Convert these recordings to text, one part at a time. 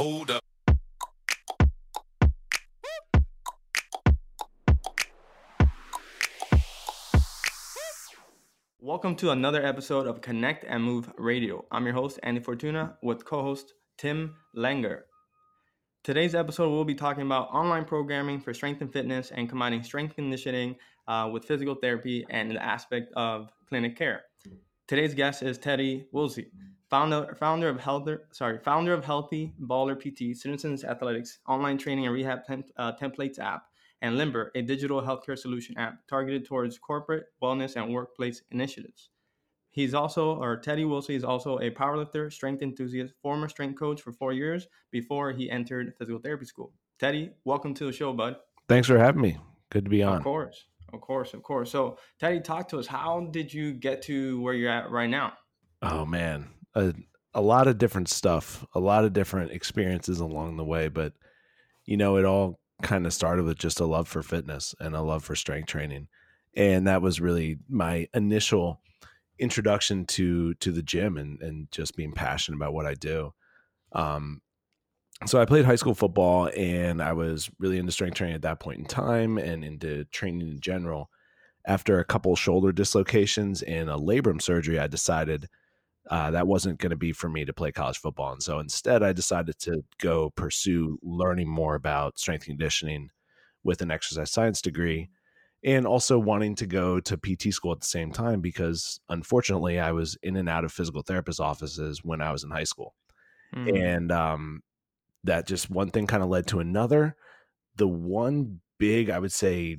Hold up. Welcome to another episode of Connect and Move Radio. I'm your host, Andy Fortuna, with co host Tim Langer. Today's episode, we'll be talking about online programming for strength and fitness and combining strength conditioning uh, with physical therapy and the aspect of clinic care. Today's guest is Teddy Willsey, founder founder of Healthy sorry founder of Healthy Baller PT, Citizens Athletics online training and rehab temp, uh, templates app, and Limber, a digital healthcare solution app targeted towards corporate wellness and workplace initiatives. He's also, or Teddy Willsey is also a powerlifter, strength enthusiast, former strength coach for four years before he entered physical therapy school. Teddy, welcome to the show, bud. Thanks for having me. Good to be on. Of course, of course, of course. So, Teddy, talk to us. How did you get to where you're at right now? Oh man, a, a lot of different stuff, a lot of different experiences along the way, but you know, it all kind of started with just a love for fitness and a love for strength training. And that was really my initial introduction to to the gym and and just being passionate about what I do. Um so I played high school football and I was really into strength training at that point in time and into training in general. After a couple shoulder dislocations and a labrum surgery, I decided uh, that wasn't going to be for me to play college football. And so instead, I decided to go pursue learning more about strength conditioning with an exercise science degree and also wanting to go to PT school at the same time because unfortunately, I was in and out of physical therapist offices when I was in high school. Mm. And um, that just one thing kind of led to another. The one big, I would say,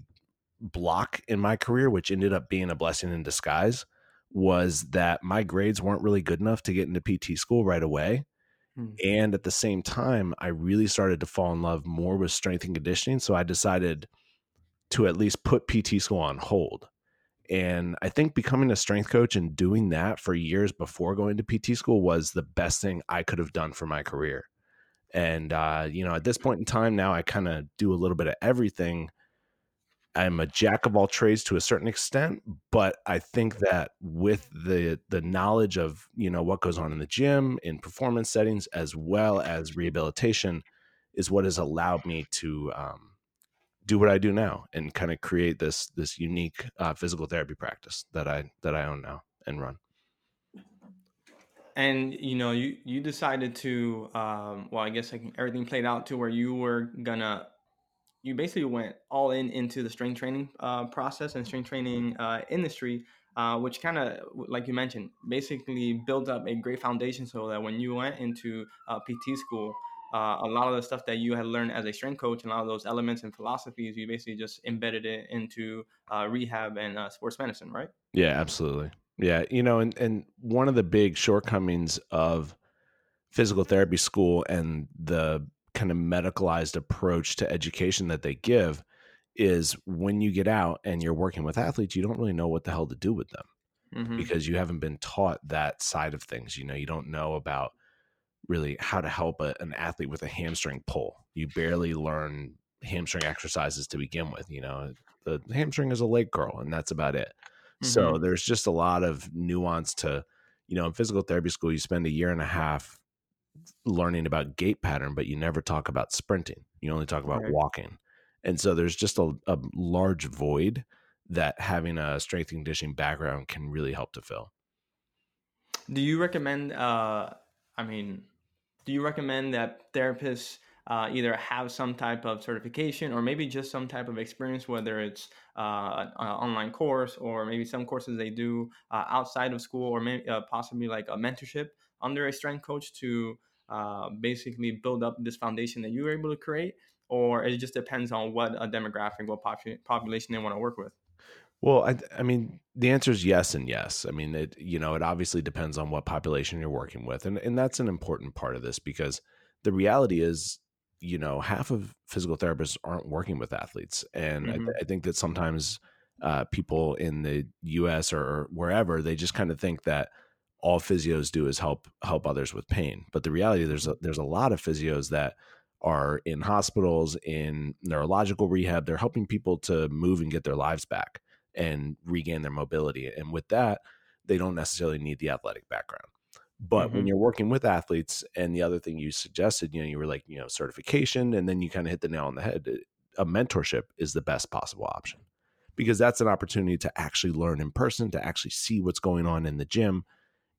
block in my career, which ended up being a blessing in disguise, was that my grades weren't really good enough to get into PT school right away. Mm. And at the same time, I really started to fall in love more with strength and conditioning. So I decided to at least put PT school on hold. And I think becoming a strength coach and doing that for years before going to PT school was the best thing I could have done for my career. And, uh, you know, at this point in time now, I kind of do a little bit of everything I'm a jack of all trades to a certain extent, but I think that with the the knowledge of you know what goes on in the gym, in performance settings, as well as rehabilitation, is what has allowed me to um, do what I do now and kind of create this this unique uh, physical therapy practice that I that I own now and run. And you know, you you decided to um, well, I guess like everything played out to where you were gonna you basically went all in into the strength training uh, process and strength training uh, industry, uh, which kind of, like you mentioned, basically built up a great foundation so that when you went into uh, PT school, uh, a lot of the stuff that you had learned as a strength coach and a lot of those elements and philosophies, you basically just embedded it into uh, rehab and sports medicine, right? Yeah, absolutely. Yeah, you know, and and one of the big shortcomings of physical therapy school and the kind of medicalized approach to education that they give is when you get out and you're working with athletes, you don't really know what the hell to do with them mm-hmm. because you haven't been taught that side of things. You know, you don't know about really how to help a, an athlete with a hamstring pull. You barely learn hamstring exercises to begin with. You know, the hamstring is a leg curl, and that's about it. Mm-hmm. So there's just a lot of nuance to, you know, in physical therapy school, you spend a year and a half learning about gait pattern, but you never talk about sprinting. You only talk about right. walking. And so there's just a, a, large void that having a strength and conditioning background can really help to fill. Do you recommend, uh, I mean, do you recommend that therapists uh, either have some type of certification or maybe just some type of experience, whether it's uh, an online course or maybe some courses they do uh, outside of school or maybe uh, possibly like a mentorship under a strength coach to uh, basically build up this foundation that you were able to create, or it just depends on what a demographic, what popu- population they want to work with? Well, I, I mean, the answer is yes and yes. I mean, it you know, it obviously depends on what population you're working with, and and that's an important part of this because the reality is, you know, half of physical therapists aren't working with athletes, and mm-hmm. I, th- I, think that sometimes uh, people in the U.S. or wherever they just kind of think that all physios do is help help others with pain. But the reality there's a, there's a lot of physios that are in hospitals in neurological rehab. They're helping people to move and get their lives back and regain their mobility. And with that, they don't necessarily need the athletic background. But Mm-hmm. when you're working with athletes, and the other thing you suggested, you know, you were like, you know, certification, and then you kind of hit the nail on the head. A mentorship is the best possible option because that's an opportunity to actually learn in person, to actually see what's going on in the gym.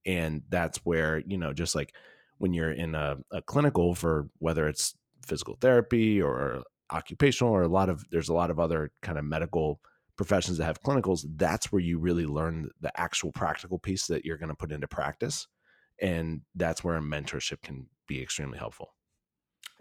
And that's where, you know, just like when you're in a, a clinical for whether it's physical therapy or occupational or a lot of, there's a lot of other kind of medical professions that have clinicals, that's where you really learn the actual practical piece that you're going to put into practice. And that's where a mentorship can be extremely helpful.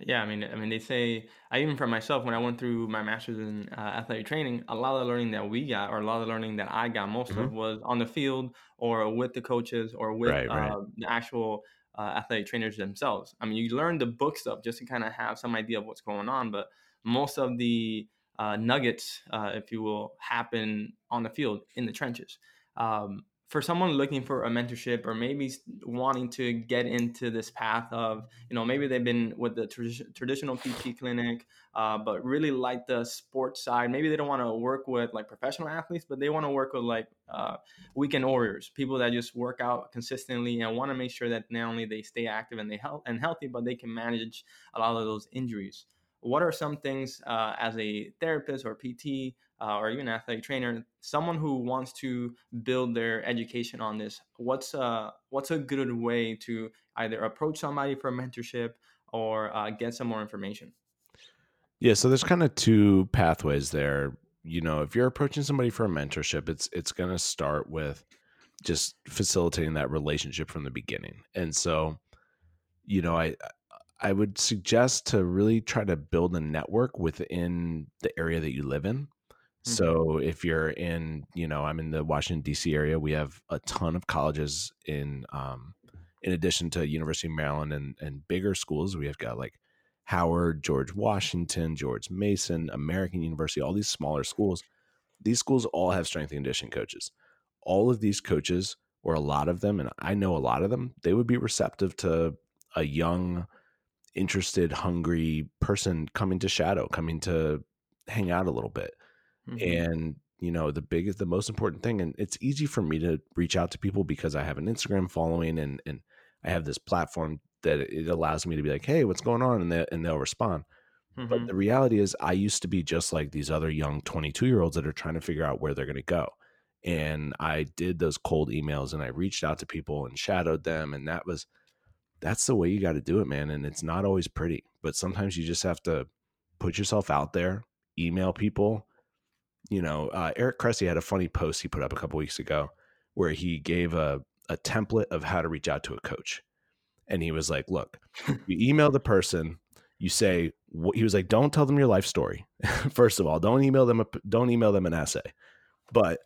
Yeah, I mean, I mean, they say I even for myself when I went through my master's in uh, athletic training, a lot of the learning that we got, or a lot of the learning that I got, most Mhm. of was on the field or with the coaches or with Right, right. uh, the actual uh, athletic trainers themselves. I mean, you learn the book stuff just to kind of have some idea of what's going on, but most of the uh, nuggets, uh, if you will, happen on the field in the trenches. Um, for someone looking for a mentorship or maybe wanting to get into this path of you know maybe they've been with the tradi- traditional pt clinic uh, but really like the sports side. Maybe they don't want to work with like professional athletes but they want to work with like uh, weekend warriors people that just work out consistently and want to make sure that not only they stay active and they health and healthy but they can manage a lot of those injuries. What are some things uh, as a therapist or pt uh, or even athletic trainer someone who wants to build their education on this what's uh what's a good way to either approach somebody for a mentorship or uh, get some more information Yeah, so there's kind of two pathways there. You know, if you're approaching somebody for a mentorship, it's it's going to start with just facilitating that relationship from the beginning. And so, you know, I I would suggest to really try to build a network within the area that you live in. So if you're in, you know, I'm in the Washington D.C. area, we have a ton of colleges in, um, in addition to University of Maryland and and bigger schools. We have got like Howard, George Washington, George Mason, American University, all these smaller schools. These schools all have strength and conditioning coaches. All of these coaches, or a lot of them, and I know a lot of them, they would be receptive to a young, interested, hungry person coming to shadow, coming to hang out a little bit Mhm. and you know the biggest the most important thing and it's easy for me to reach out to people because i have an instagram following and and i have this platform that it allows me to be like hey what's going on and, they, and they'll respond but Mhm. the reality is i used to be just like these other young 22 year olds that are trying to figure out where they're going to go and i did those cold emails and i reached out to people and shadowed them and that was that's the way you got to do it man and it's not always pretty but sometimes you just have to put yourself out there email people you know, uh, Eric Cressey had a funny post he put up a couple weeks ago where he gave a, a template of how to reach out to a coach. And he was like, look, you email the person, you say, he was like, don't tell them your life story. First of all, don't email them, a, don't email them an essay, but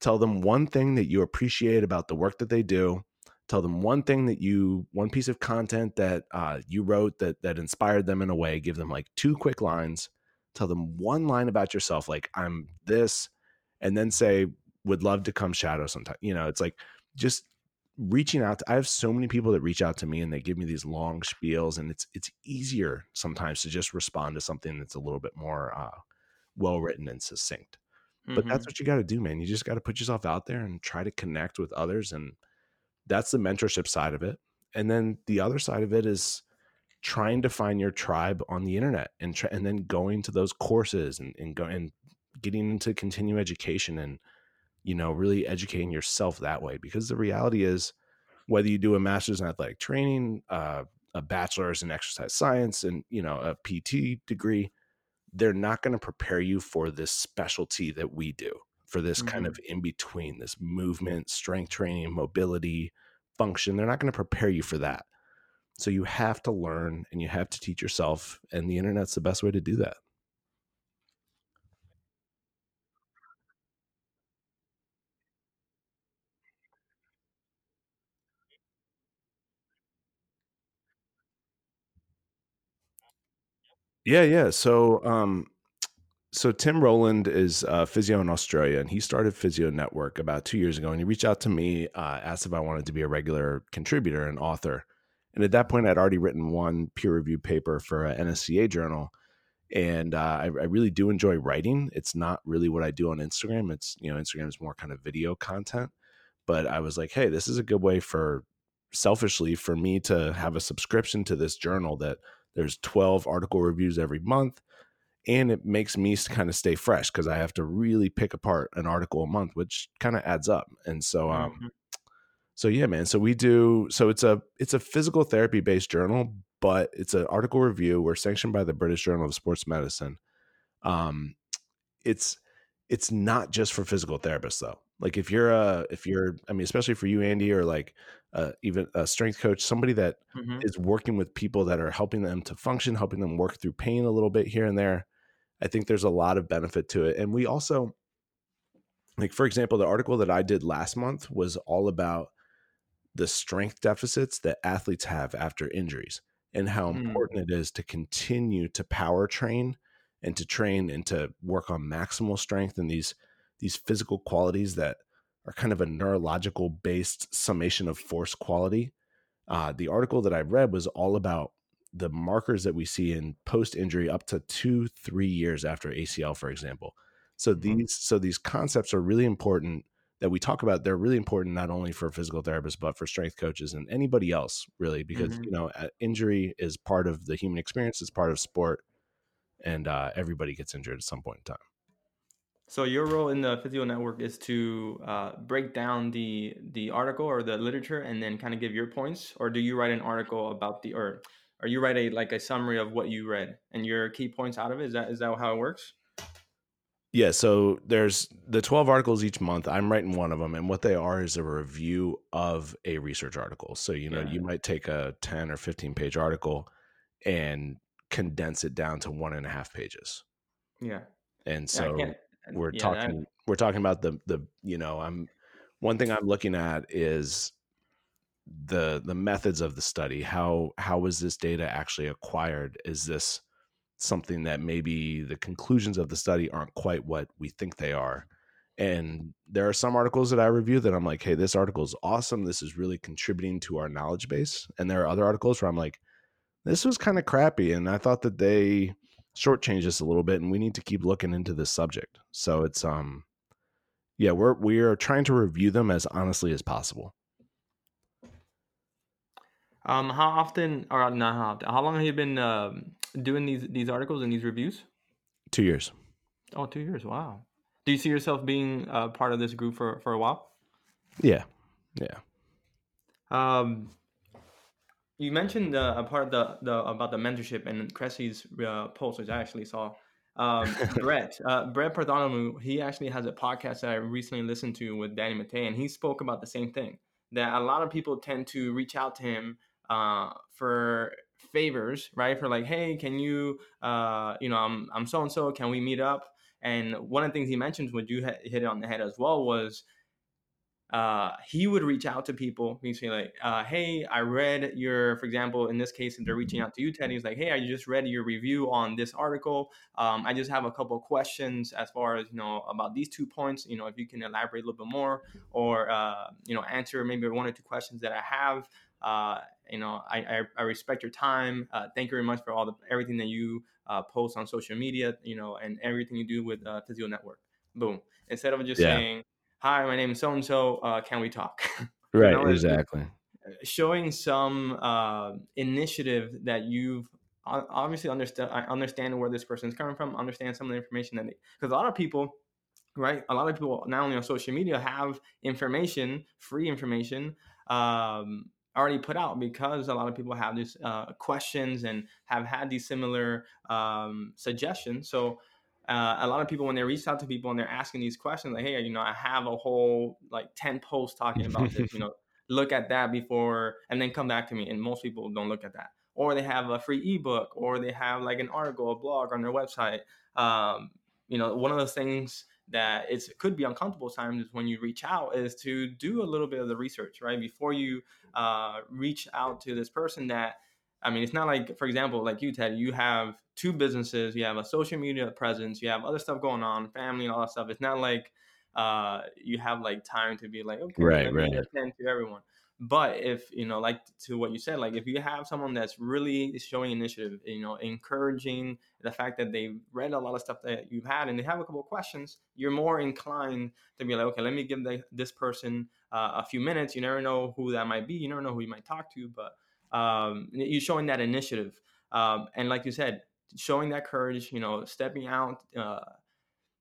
tell them one thing that you appreciate about the work that they do. Tell them one thing that you, one piece of content that uh, you wrote that that inspired them in a way. Give them like two quick lines. Tell them one line about yourself, like I'm this, and then say, "Would love to come shadow sometime." You know, it's like just reaching out. To, I have so many people that reach out to me and they give me these long spiels, and it's it's easier sometimes to just respond to something that's a little bit more uh, well written and succinct but that's Mhm. what you got to do man you just got to put yourself out there and try to connect with others and that's the mentorship side of it and then the other side of it is trying to find your tribe on the internet and try, and then going to those courses and and go and getting into continuing education and you know really educating yourself that way because the reality is whether you do a master's in athletic training uh, a bachelor's in exercise science and you know a pt degree they're not going to prepare you for this specialty that we do for this kind Mhm. of in between this movement strength training mobility function they're not going to prepare you for that so you have to learn and you have to teach yourself and the internet's the best way to do that yeah yeah so um so Tim Rowland is a physio in Australia, and he started Physio Network about two years ago. And he reached out to me, uh, asked if I wanted to be a regular contributor and author. And at that point, I'd already written one peer-reviewed paper for an NSCA journal, and uh, I, I really do enjoy writing. It's not really what I do on Instagram. It's you know Instagram is more kind of video content, but I was like, hey, this is a good way for selfishly for me to have a subscription to this journal that there's 12 article reviews every month and it makes me kind of stay fresh because I have to really pick apart an article a month, which kind of adds up. And so, um, mm-hmm. So yeah, man. So we do. So it's a it's a physical therapy based journal, but it's an article review. We're sanctioned by the British Journal of Sports Medicine. Um, it's it's not just for physical therapists though. Like if you're a if you're I mean especially for you Andy or like uh, even a strength coach, somebody that mm-hmm. is working with people that are helping them to function, helping them work through pain a little bit here and there. I think there's a lot of benefit to it. And we also like for example, the article that I did last month was all about the strength deficits that athletes have after injuries and how mm. important it is to continue to power train and to train and to work on maximal strength and these these physical qualities that are kind of a neurological based summation of force quality. Uh, the article that I read was all about the markers that we see in post injury up to two, three years after ACL, for example. So mm-hmm. these so these concepts are really important that we talk about. They're really important not only for physical therapists but for strength coaches and anybody else, really, because mm-hmm. you know injury is part of the human experience. It's part of sport, and uh, everybody gets injured at some point in time. So your role in the Physio Network is to uh, break down the the article or the literature and then kind of give your points, or do you write an article about the or or you write a like a summary of what you read and your key points out of it? Is that is that how it works? Yeah, so there's the 12 articles each month. I'm writing one of them, and what they are is a review of a research article. So, you know, yeah. you might take a 10 or 15 page article and condense it down to one and a half pages. Yeah. And so yeah, we're yeah, talking that... we're talking about the the you know, I'm one thing I'm looking at is the the methods of the study. How how was this data actually acquired? Is this something that maybe the conclusions of the study aren't quite what we think they are? And there are some articles that I review that I'm like, hey, this article is awesome. This is really contributing to our knowledge base. And there are other articles where I'm like, this was kind of crappy. And I thought that they shortchanged us a little bit and we need to keep looking into this subject. So it's um yeah, we're we are trying to review them as honestly as possible. Um, how often, or not how often, how long have you been um, doing these these articles and these reviews? Two years. Oh, two years! Wow. Do you see yourself being uh, part of this group for for a while? Yeah, yeah. Um, you mentioned uh, a part of the, the about the mentorship and Cressey's uh, post, which I actually saw. Um, Brett, uh, Brett Bartholomew, he actually has a podcast that I recently listened to with Danny Matta, and he spoke about the same thing. That a lot of people tend to reach out to him uh, for favors, right? For like, hey, can you, uh, you know, I'm I'm so and so, can we meet up? And one of the things he mentioned, when you hit it on the head as well, was uh, he would reach out to people. He'd say like, uh, "Hey, I read your, for example, in this case, if they're reaching out to you, Ted, he's like, "Hey, I just read your review on this article. Um, I just have a couple questions as far as you know about these two points. You know, if you can elaborate a little bit more, or uh, you know, answer maybe one or two questions that I have. Uh, you know, I, I, I, respect your time. Uh, thank you very much for all the everything that you uh, post on social media. You know, and everything you do with uh, Physio Network. Boom. Instead of just yeah. saying." hi, my name is so and so. Can we talk? right, you know, exactly. Showing some uh, initiative that you've obviously understand I understand where this person is coming from, understand some of the information that because a lot of people, right? A lot of people not only on social media have information, free information. Um, already put out because a lot of people have these uh, questions and have had these similar um, suggestions. So uh, a lot of people when they reach out to people and they're asking these questions like hey you know i have a whole like 10 posts talking about this you know look at that before and then come back to me and most people don't look at that or they have a free ebook or they have like an article a blog on their website um, you know one of those things that it could be uncomfortable times when you reach out is to do a little bit of the research right before you uh, reach out to this person that I mean, it's not like, for example, like you, Ted, you have two businesses, you have a social media presence, you have other stuff going on, family and all that stuff. It's not like uh, you have like time to be like, okay, right, right. attend to everyone. But if you know like to what you said like if you have someone that's really showing initiative you know encouraging the fact that they've read a lot of stuff that you've had and they have a couple of questions you're more inclined to be like okay let me give the, this person uh, a few minutes. You never know who that might be. You never know who you might talk to but um, you're showing that initiative. Um, and like you said showing that courage you know stepping out uh,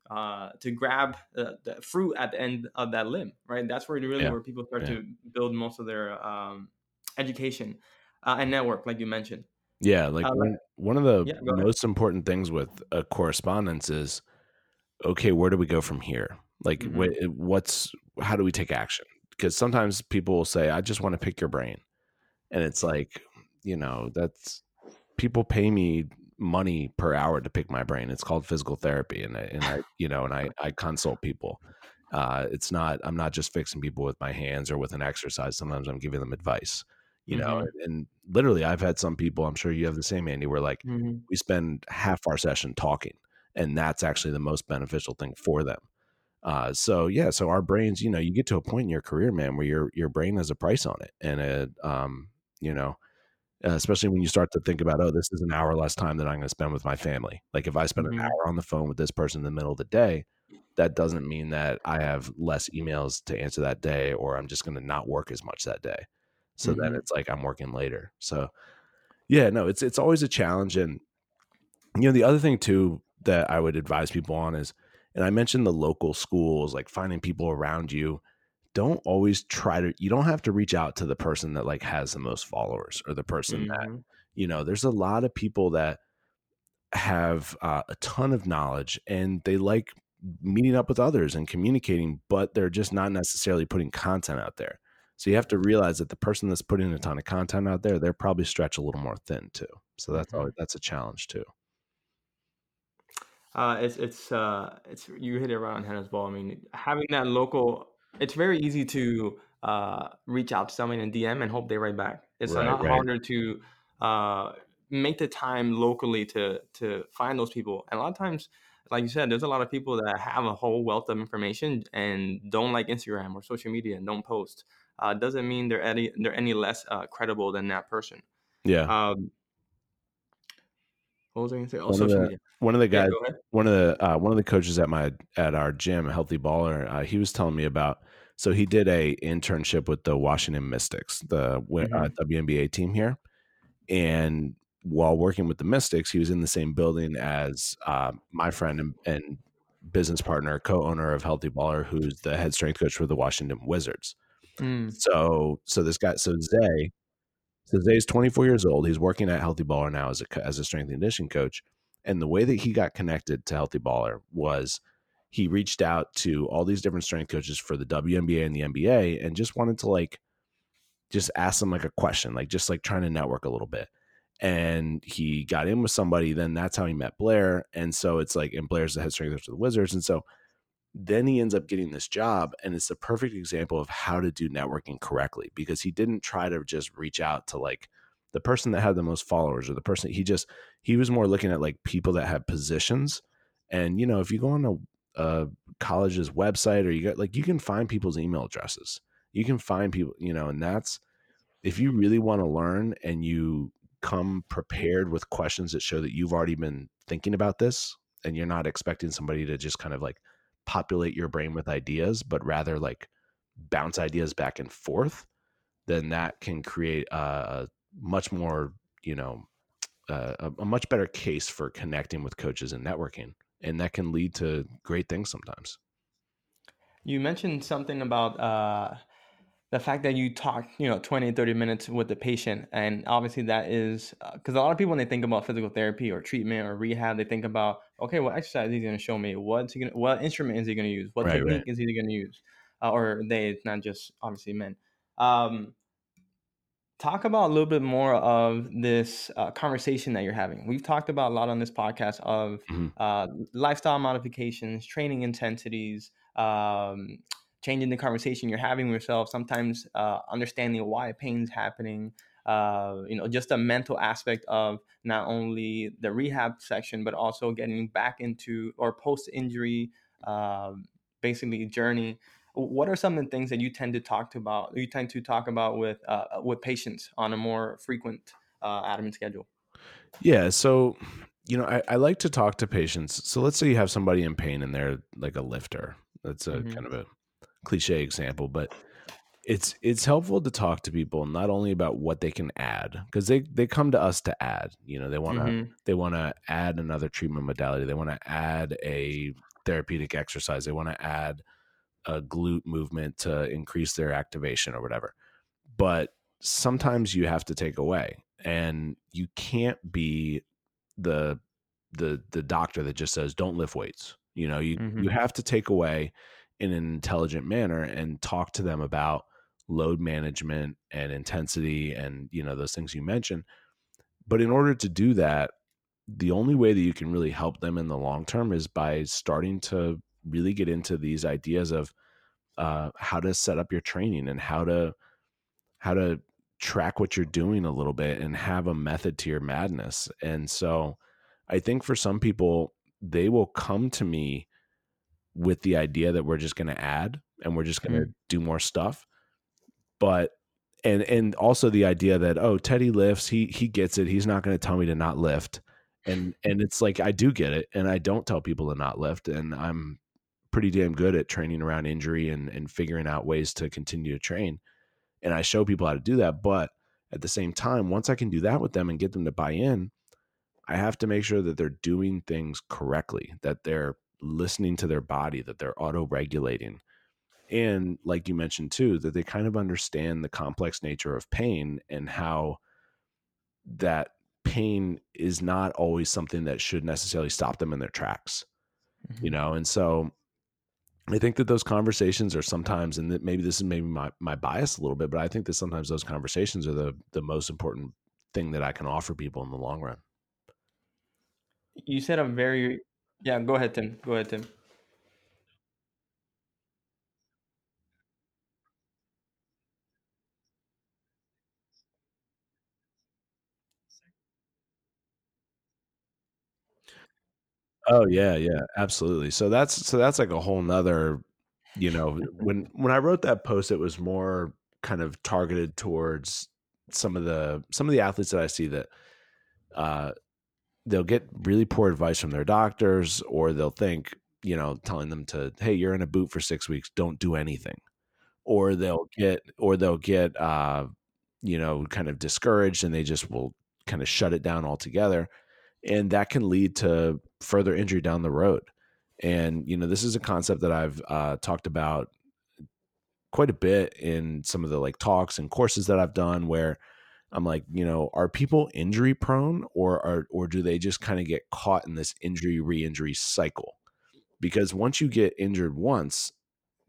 uh, to grab the, the, fruit at the end of that limb, right? That's where really yeah. where people start yeah. to build most of their um, education uh, and network, like you mentioned. Yeah, like uh, one, one of the yeah, most important things with a correspondence is, okay, where do we go from here? Like, mm-hmm. what's how do we take action? Because sometimes people will say, "I just want to pick your brain," and it's like, you know, that's people pay me money per hour to pick my brain. It's called physical therapy, and I, and I you know, and I I consult people. Uh, it's not I'm not just fixing people with my hands or with an exercise. Sometimes I'm giving them advice. You mm-hmm. know, and, and, literally, I've had some people. I'm sure you have the same, Andy. Where like mm-hmm. we spend half our session talking, and that's actually the most beneficial thing for them. Uh, so yeah, so our brains, you know, you get to a point in your career, man, where your your brain has a price on it, and it, um, you know, uh, especially when you start to think about, oh, this is an hour less time that I'm going to spend with my family. Like if I spend mm-hmm. an hour on the phone with this person in the middle of the day, that doesn't mean that I have less emails to answer that day or I'm just going to not work as much that day. So mm-hmm. then it's like I'm working later. So yeah, no, it's it's always a challenge and you know the other thing too that I would advise people on is and I mentioned the local schools like finding people around you don't always try to you don't have to reach out to the person that like has the most followers or the person mm-hmm. that you know there's a lot of people that have uh, a ton of knowledge and they like meeting up with others and communicating but they're just not necessarily putting content out there so you have to realize that the person that's putting a ton of content out there they're probably stretched a little more thin too so that's mm-hmm. always, that's a challenge too uh, it's it's uh, it's you hit it right on head as well. I mean, having that local it's very easy to uh, reach out to someone in DM and hope they write back. It's right, a lot right. harder to uh, make the time locally to to find those people. And a lot of times, like you said, there's a lot of people that have a whole wealth of information and don't like Instagram or social media and don't post. Uh, doesn't mean they're any they're any less uh, credible than that person. Yeah. Um, what was I going to say? Oh, one social the, media. One of the guys, yeah, one of the uh, one of the coaches at my at our gym, Healthy Baller, uh, he was telling me about. So he did a internship with the Washington Mystics, the uh, mm-hmm. uh, WNBA team here, and while working with the Mystics, he was in the same building as uh, my friend and, and business partner, co-owner of Healthy Baller, who's the head strength coach for the Washington Wizards. Mm. So, so this guy, so Zay, so Zay's 24 years old. He's working at Healthy Baller now as a as a strength and conditioning coach. And the way that he got connected to Healthy Baller was he reached out to all these different strength coaches for the WNBA and the NBA and just wanted to like just ask them like a question, like just like trying to network a little bit. And he got in with somebody, then that's how he met Blair. And so it's like, and Blair's the head strength coach of the Wizards. And so then he ends up getting this job and it's a perfect example of how to do networking correctly because he didn't try to just reach out to like the person that had the most followers or the person he just he was more looking at like people that had positions and you know if you go on a, a college's website or you got like you can find people's email addresses. You can find people you know and that's if you really want to learn and you come prepared with questions that show that you've already been thinking about this and you're not expecting somebody to just kind of like populate your brain with ideas, but rather like bounce ideas back and forth, then that can create a much more, you know, uh, a, a much better case for connecting with coaches and networking. And that can lead to great things sometimes. You mentioned something about uh, the fact that you talk, you know, 20, 30 minutes with the patient. And obviously that is because uh, a lot of people, when they think about physical therapy or treatment or rehab, they think about, okay, what exercise is he going to show me? What's he gonna, what instrument is he going to use? What right, technique right. is he going to use? Uh, or they, it's not just obviously men. Um, talk about a little bit more of this uh, conversation that you're having. We've talked about a lot on this podcast of mm-hmm. uh, lifestyle modifications, training intensities, um, changing the conversation you're having with yourself, sometimes uh, understanding why pain's happening, uh, you know, just a mental aspect of not only the rehab section, but also getting back into or post injury, uh, basically journey. what are some of the things that you tend to talk to about you tend to talk about with uh, with patients on a more frequent uh, admin schedule yeah so you know I, I, like to talk to patients so let's say you have somebody in pain and they're like a lifter that's a mm-hmm. kind of a cliche example but it's it's helpful to talk to people not only about what they can add because they they come to us to add you know they want to mm-hmm. they want to add another treatment modality they want to add a therapeutic exercise they want to add a glute movement to increase their activation or whatever but sometimes you have to take away and you can't be the the the doctor that just says don't lift weights you know you mm-hmm. you have to take away in an intelligent manner and talk to them about load management and intensity and you know those things you mentioned. But in order to do that the only way that you can really help them in the long term is by starting to really get into these ideas of uh, how to set up your training and how to how to track what you're doing a little bit and have a method to your madness. And so i think for some people they will come to me with the idea that we're just going to add and we're just going to mm-hmm. do more stuff. But and and also the idea that oh Teddy lifts. He he gets it. He's not going to tell me to not lift. And and it's like I do get it and I don't tell people to not lift and I'm pretty damn good at training around injury and and figuring out ways to continue to train and I show people how to do that. But at the same time once I can do that with them and get them to buy in I have to make sure that they're doing things correctly that they're listening to their body that they're auto regulating and like you mentioned too that they kind of understand the complex nature of pain and how that pain is not always something that should necessarily stop them in their tracks mm-hmm. you know? And so i think that those conversations are sometimes and that maybe this is maybe my, my bias a little bit but i think that sometimes those conversations are the the most important thing that i can offer people in the long run. You said a very yeah go ahead tim go ahead tim Oh yeah, yeah, absolutely. So that's so that's like a whole nother, you know, when when I wrote that post, it was more kind of targeted towards some of the some of the athletes that I see that uh they'll get really poor advice from their doctors or they'll think, you know, telling them to, hey, you're in a boot for six weeks, don't do anything. Or they'll get or they'll get uh, you know, kind of discouraged and they just will kind of shut it down altogether and that can lead to further injury down the road. And you know, this is a concept that I've uh, talked about quite a bit in some of the like talks and courses that I've done, where I'm like, you know, are people injury prone, or are or do they just kind of get caught in this injury re-injury cycle? Because once you get injured once,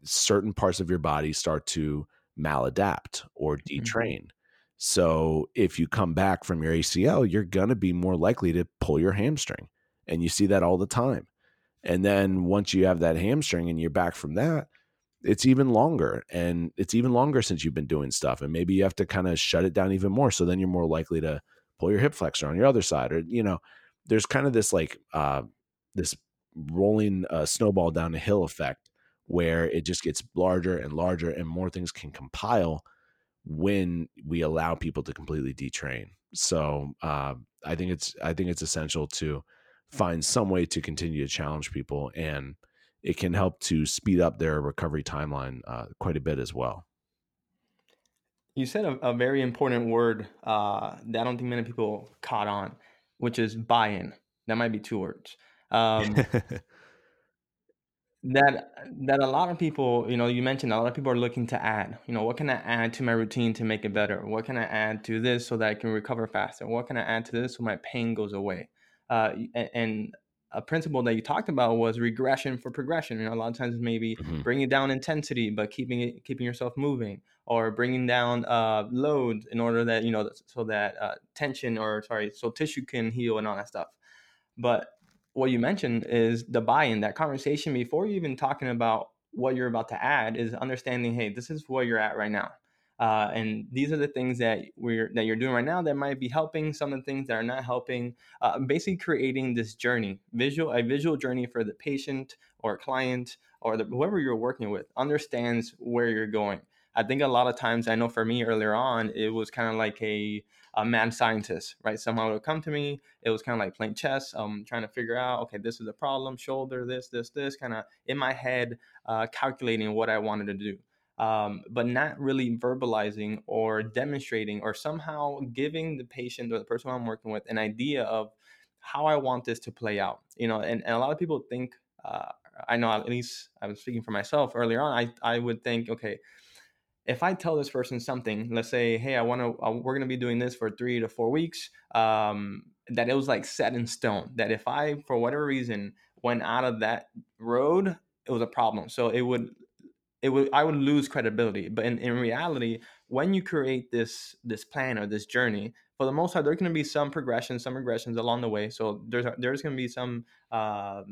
certain parts of your body start to maladapt or mm-hmm. detrain. Mm-hmm. So if you come back from your ACL, you're going to be more likely to pull your hamstring. And you see that all the time. And then once you have that hamstring and you're back from that, it's even longer. And it's even longer since you've been doing stuff. And maybe you have to kind of shut it down even more. So then you're more likely to pull your hip flexor on your other side. Or, you know, there's kind of this like, uh, this rolling uh, snowball down a hill effect where it just gets larger and larger and more things can compile when we allow people to completely detrain. So uh, I think it's I think it's essential to find some way to continue to challenge people, and it can help to speed up their recovery timeline uh, quite a bit as well. You said a, a very important word uh, that I don't think many people caught on, which is buy-in. That might be two words. Um, that that a lot of people you know you mentioned a lot of people are looking to add you know what can i add to my routine to make it better what can i add to this so that i can recover faster what can i add to this so my pain goes away uh, and a principle that you talked about was regression for progression you know a lot of times maybe mm-hmm. bringing down intensity but keeping it keeping yourself moving or bringing down uh, load in order that you know so that uh, tension or sorry so tissue can heal and all that stuff but what you mentioned is the buy-in that conversation before you even talking about what you're about to add is understanding hey this is where you're at right now uh, and these are the things that we're that you're doing right now that might be helping some of the things that are not helping uh, basically creating this journey visual a visual journey for the patient or client or the, whoever you're working with understands where you're going i think a lot of times i know for me earlier on it was kind of like a a mad scientist, right? Someone would come to me. It was kind of like playing chess, um, trying to figure out, okay, this is a problem, shoulder, this, this, this, kind of in my head, uh, calculating what I wanted to do um, but not really verbalizing or demonstrating or somehow giving the patient or the person I'm working with an idea of how I want this to play out. You know, and, and a lot of people think, uh, I know at least I was speaking for myself earlier on, I, I would think, okay, if I tell this person something, let's say, hey, I want to, uh, we're going to be doing this for three to four weeks, um, that it was like set in stone. That if I, for whatever reason, went out of that road, it was a problem. So it would it would I would lose credibility. But in, in reality, when you create this this plan or this journey, for the most part, there's going to be some progression, some regressions along the way. So there's there's going to be some uh,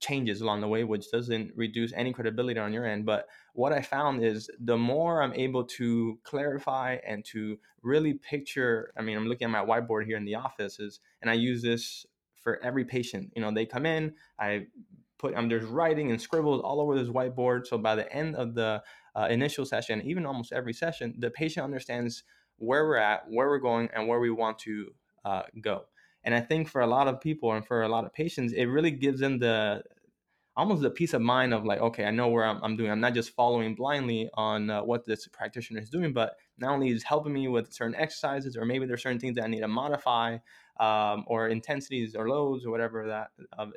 changes along the way, which doesn't reduce any credibility on your end. But what I found is the more I'm able to clarify and to really picture. I mean, I'm looking at my whiteboard here in the office, is, and I use this for every patient. You know, they come in, I put um, there's writing and scribbles all over this whiteboard. So by the end of the uh, initial session, even almost every session, the patient understands where we're at, where we're going, and where we want to uh, go. And I think for a lot of people and for a lot of patients, it really gives them the almost the peace of mind of like, okay, I know where I'm, I'm doing. I'm not just following blindly on uh, what this practitioner is doing, but not only is helping me with certain exercises, or maybe there's certain things that I need to modify, um, or intensities or loads or whatever that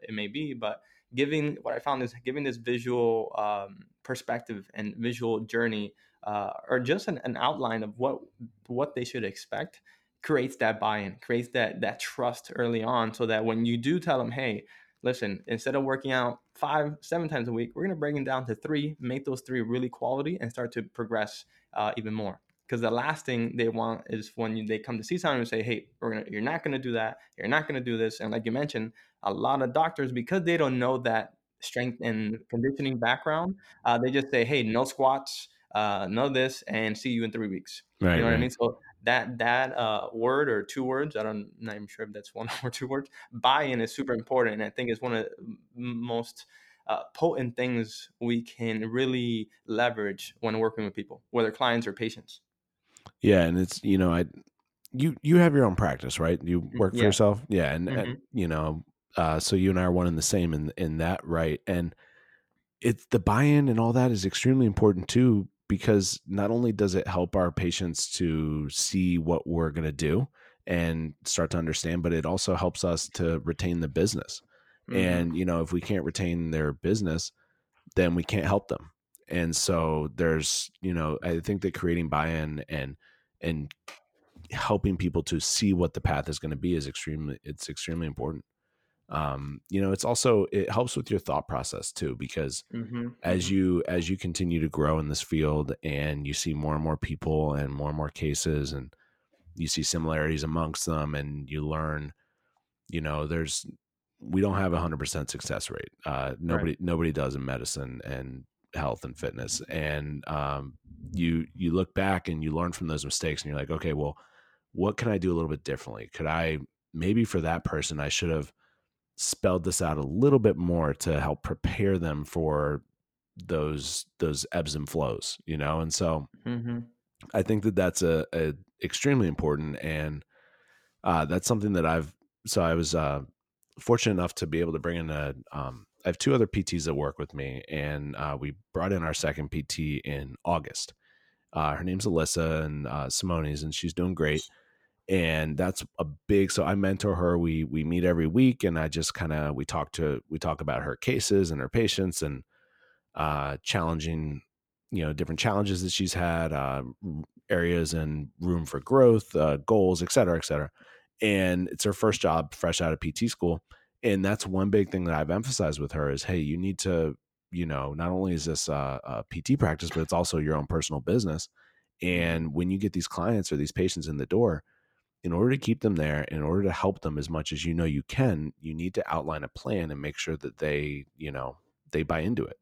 it may be, but giving what I found is giving this visual um, perspective and visual journey, uh, or just an, an, outline of what what they should expect, creates that buy-in, creates that that trust early on, so that when you do tell them, hey, listen, instead of working out five, seven times a week, we're gonna bring it down to three, make those three really quality, and start to progress uh, even more because the last thing they want is when you, they come to see someone and say, "Hey, we're gonna, you're not going to do that. You're not going to do this." And like you mentioned, a lot of doctors because they don't know that strength and conditioning background, uh, they just say, "Hey, no squats, uh, no this, and see you in three weeks." Right, you know right. what I mean? So that that uh, word or two words, I don't, I'm not even sure if that's one or two words. Buy-in is super important, and I think it's one of the most uh, potent things we can really leverage when working with people, whether clients or patients. Yeah, and it's you know I you you have your own practice, right? You mm, work for yeah. yourself, yeah, and, mm-hmm. and you know, uh, so you and I are one and the same in in that, right? And it's the buy-in and all that is extremely important too, because not only does it help our patients to see what we're going to do and start to understand, but it also helps us to retain the business. Mm-hmm. And you know, if we can't retain their business, then we can't help them and so there's you know i think that creating buy-in and and helping people to see what the path is going to be is extremely it's extremely important um you know it's also it helps with your thought process too because mm-hmm. as mm-hmm. you as you continue to grow in this field and you see more and more people and more and more cases and you see similarities amongst them and you learn you know there's we don't have a hundred percent success rate. Uh, nobody right. nobody does in medicine, and health and fitness and um, you you look back and you learn from those mistakes and you're like okay well what can i do a little bit differently could i maybe for that person i should have spelled this out a little bit more to help prepare them for those those ebbs and flows you know and so mm-hmm. i think that that's a, a extremely important and uh, that's something that i've so i was uh, fortunate enough to be able to bring in a um, I have two other PTs that work with me, and uh, we brought in our second PT in August. Uh, her name's Alyssa and uh, Simone's, and she's doing great. And that's a big. So I mentor her. We we meet every week, and I just kind of we talk to we talk about her cases and her patients and uh, challenging, you know, different challenges that she's had, uh, areas and room for growth, uh, goals, et cetera, et cetera. And it's her first job, fresh out of PT school and that's one big thing that I've emphasized with her is, hey, you need to, you know, not only is this a, a PT practice, but it's also your own personal business. Mm-hmm. And when you get these clients or these patients in the door, in order to keep them there, in order to help them as much as you know you can, you need to outline a plan and make sure that they, you know, they buy into it.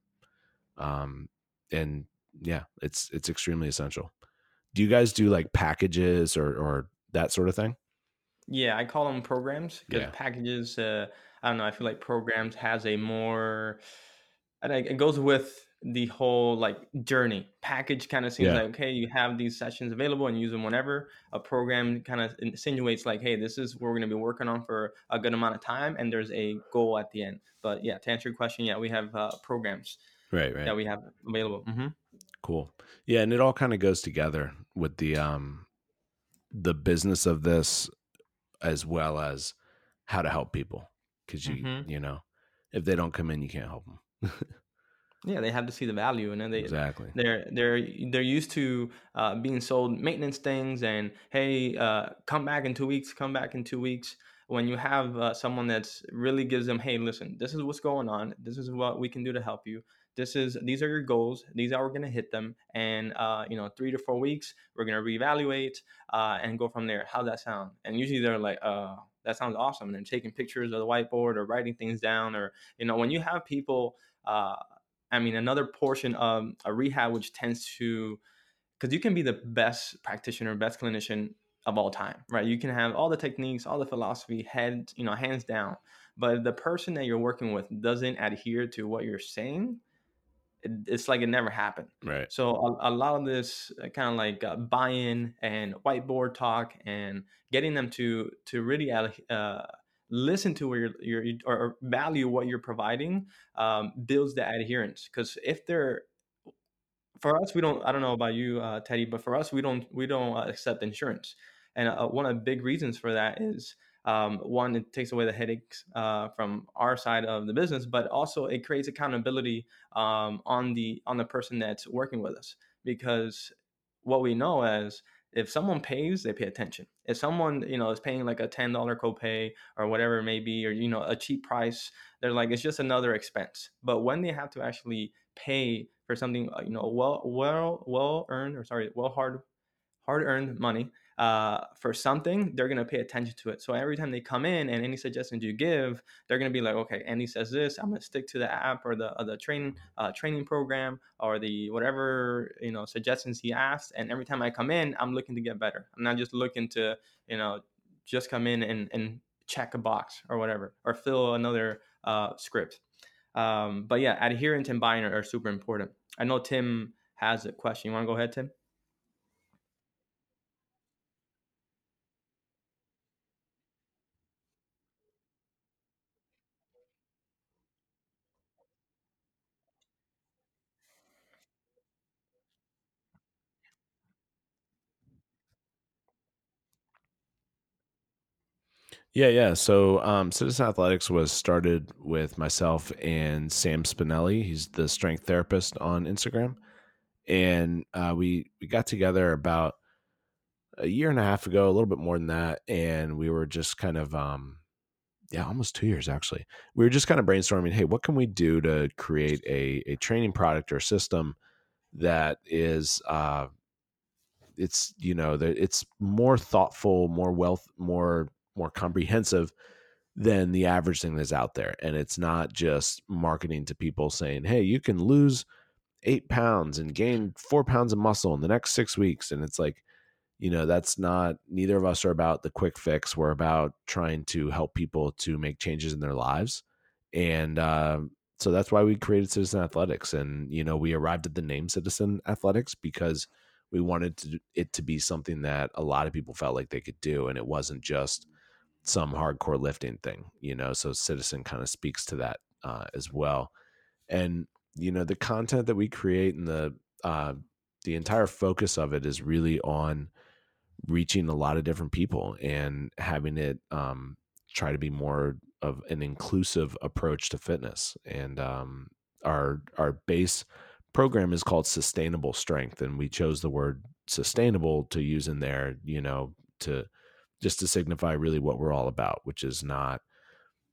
Um, and yeah, it's it's extremely essential. Do you guys do like packages or or that sort of thing? Yeah, I call them programs because Yeah. packages. Uh, I don't know. I feel like programs has a more. Think it goes with the whole like journey. Package kind of seems Yeah. like okay, you have these sessions available and use them whenever. A program kind of insinuates like, hey, this is what we're going to be working on for a good amount of time, and there's a goal at the end. But yeah, to answer your question, yeah, we have uh, programs Right, right. that we have available. hmm Cool. Yeah, and it all kind of goes together with the um the business of this as well as how to help people cuz you Mhm. you know, if they don't come in you can't help them. Yeah, they have to see the value, and then they exactly. they're they're they're used to uh, being sold maintenance things and hey, uh, come back in two weeks, come back in two weeks. When you have uh, someone that's really gives them, hey, listen, this is what's going on. This is what we can do to help you. This is these are your goals. These are we're gonna hit them, and uh, you know, three to four weeks, we're gonna reevaluate uh, and go from there. How that sound? And usually they're like, uh, that sounds awesome. And then taking pictures of the whiteboard or writing things down, or you know, when you have people. Uh, I mean, another portion of a rehab which tends to, because you can be the best practitioner, best clinician of all time, right? You can have all the techniques, all the philosophy, head, you know, hands down. But the person that you're working with doesn't adhere to what you're saying, it's like it never happened. Right. So a, a lot of this kind of like uh, buy-in and whiteboard talk and getting them to to really uh, listen to where you're, you're or value what you're providing um, builds the adherence because if they're for us we don't i don't know about you uh, teddy but for us we don't we don't uh, accept insurance and uh, one of the big reasons for that is um, one it takes away the headaches uh, from our side of the business but also it creates accountability um, on the on the person that's working with us because what we know is if someone pays, they pay attention. If someone, you know, is paying like a $10 copay or whatever it may be, or, you know, a cheap price, they're like, it's just another expense. But when they have to actually pay for something, uh, you know, well, well, well earned, or sorry, well hard, hard earned money, uh, for something, they're going to pay attention to it. So every time they come in and any suggestions you give, they're going to be like, okay, Andy says this, I'm going to stick to the app or the, or the training, uh, training program or the whatever, you know, suggestions he asked. And every time I come in, I'm looking to get better. I'm not just looking to, you know, just come in and, and check a box or whatever, or fill another uh, script. Um, but yeah, adherence and buy-in are super important. I know Tim has a question. You want to go ahead, Tim? Yeah, yeah. So um, Citizen Athletics was started with myself and Sam Spinelli. He's the strength therapist on Instagram, and uh, we we got together about a year and a half ago, a little bit more than that, and we were just kind of um, yeah, almost two years actually. We were just kind of brainstorming. Hey, what can we do to create a a training product or system that is uh, it's you know that it's more thoughtful, more wealth, more more comprehensive than the average thing that's out there. And it's not just marketing to people saying, hey, you can lose eight pounds and gain four pounds of muscle in the next six weeks. And it's like, you know, that's not, neither of us are about the quick fix. We're about trying to help people to make changes in their lives. And uh, so that's why we created Citizen Athletics. And, you know, we arrived at the name Citizen Athletics because we wanted to, it to be something that a lot of people felt like they could do. And it wasn't just, some hardcore lifting thing, you know. So Citizen kind of speaks to that uh, as well. And you know, the content that we create and the uh, the entire focus of it is really on reaching a lot of different people and having it um, try to be more of an inclusive approach to fitness. And um, our our base program is called Sustainable Strength, and we chose the word sustainable to use in there, you know, to just to signify really what we're all about, which is not,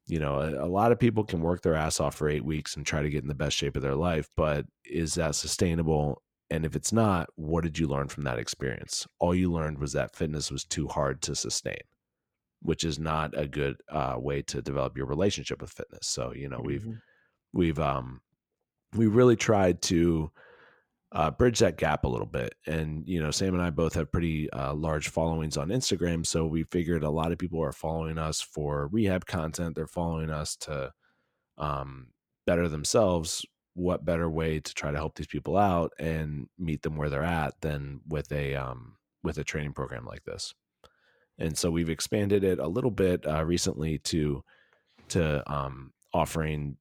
you know, a, a, lot of people can work their ass off for eight weeks and try to get in the best shape of their life, but is that sustainable? And if it's not, what did you learn from that experience? All you learned was that fitness was too hard to sustain, which is not a good uh, way to develop your relationship with fitness. So, you know, we've, mm-hmm. we've, um, we really tried to, uh, bridge that gap a little bit. And you know, Sam and I both have pretty uh, large followings on Instagram, so we figured a lot of people are following us for rehab content. They're following us to um, better themselves. What better way to try to help these people out and meet them where they're at than with a um, with a training program like this? And so we've expanded it a little bit uh, recently to to um, offering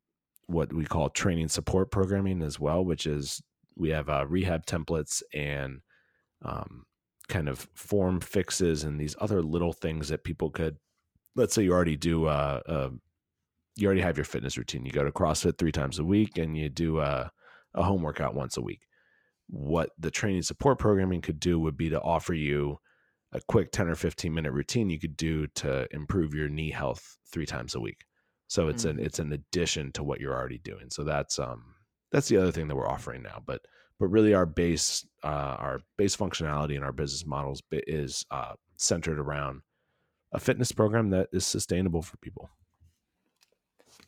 what we call training support programming as well, which is we have uh, rehab templates and um, kind of form fixes and these other little things that people could let's say you already do uh, uh, you already have your fitness routine. You go to crossfit three times a week and you do a, a home workout once a week. What the training support programming could do would be to offer you a quick 10 or 15 minute routine you could do to improve your knee health three times a week. So it's mm-hmm. an it's an addition to what you're already doing. So that's um that's the other thing that we're offering now. But but really, our base uh, our base functionality and our business models is uh, centered around a fitness program that is sustainable for people.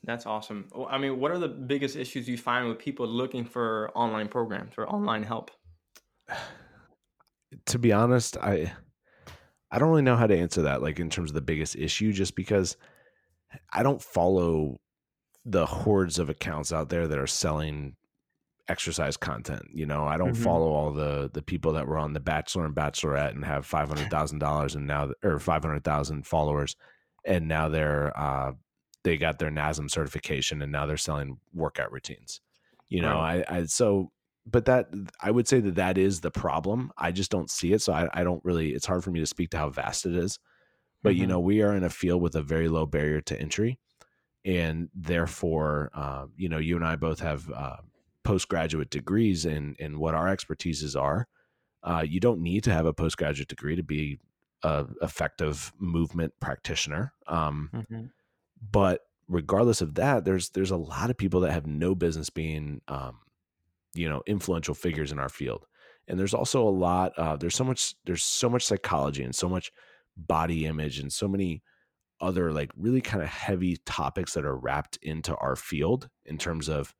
That's awesome. I mean, what are the biggest issues you find with people looking for online programs or online help? to be honest, I I don't really know how to answer that like in terms of the biggest issue just because I don't follow the hordes of accounts out there that are selling exercise content. You know, I don't mm-hmm. follow all the the people that were on The Bachelor and Bachelorette and have five hundred thousand dollars and now or five hundred thousand followers, and now they're uh, they got their NASM certification and now they're selling workout routines. You know, right. I, I so but that I would say that that is the problem. I just don't see it, so I, I don't really. It's hard for me to speak to how vast it is. But mm-hmm. you know, we are in a field with a very low barrier to entry and therefore, uh, you know, you and I both have uh, postgraduate degrees in in what our expertises are. Uh, you don't need to have a postgraduate degree to be a effective movement practitioner. Um, mm-hmm. But regardless of that, there's there's a lot of people that have no business being, um, you know, influential figures in our field. And there's also a lot. Uh, there's so much. There's so much psychology and so much body image and so many other like really kind of heavy topics that are wrapped into our field in terms of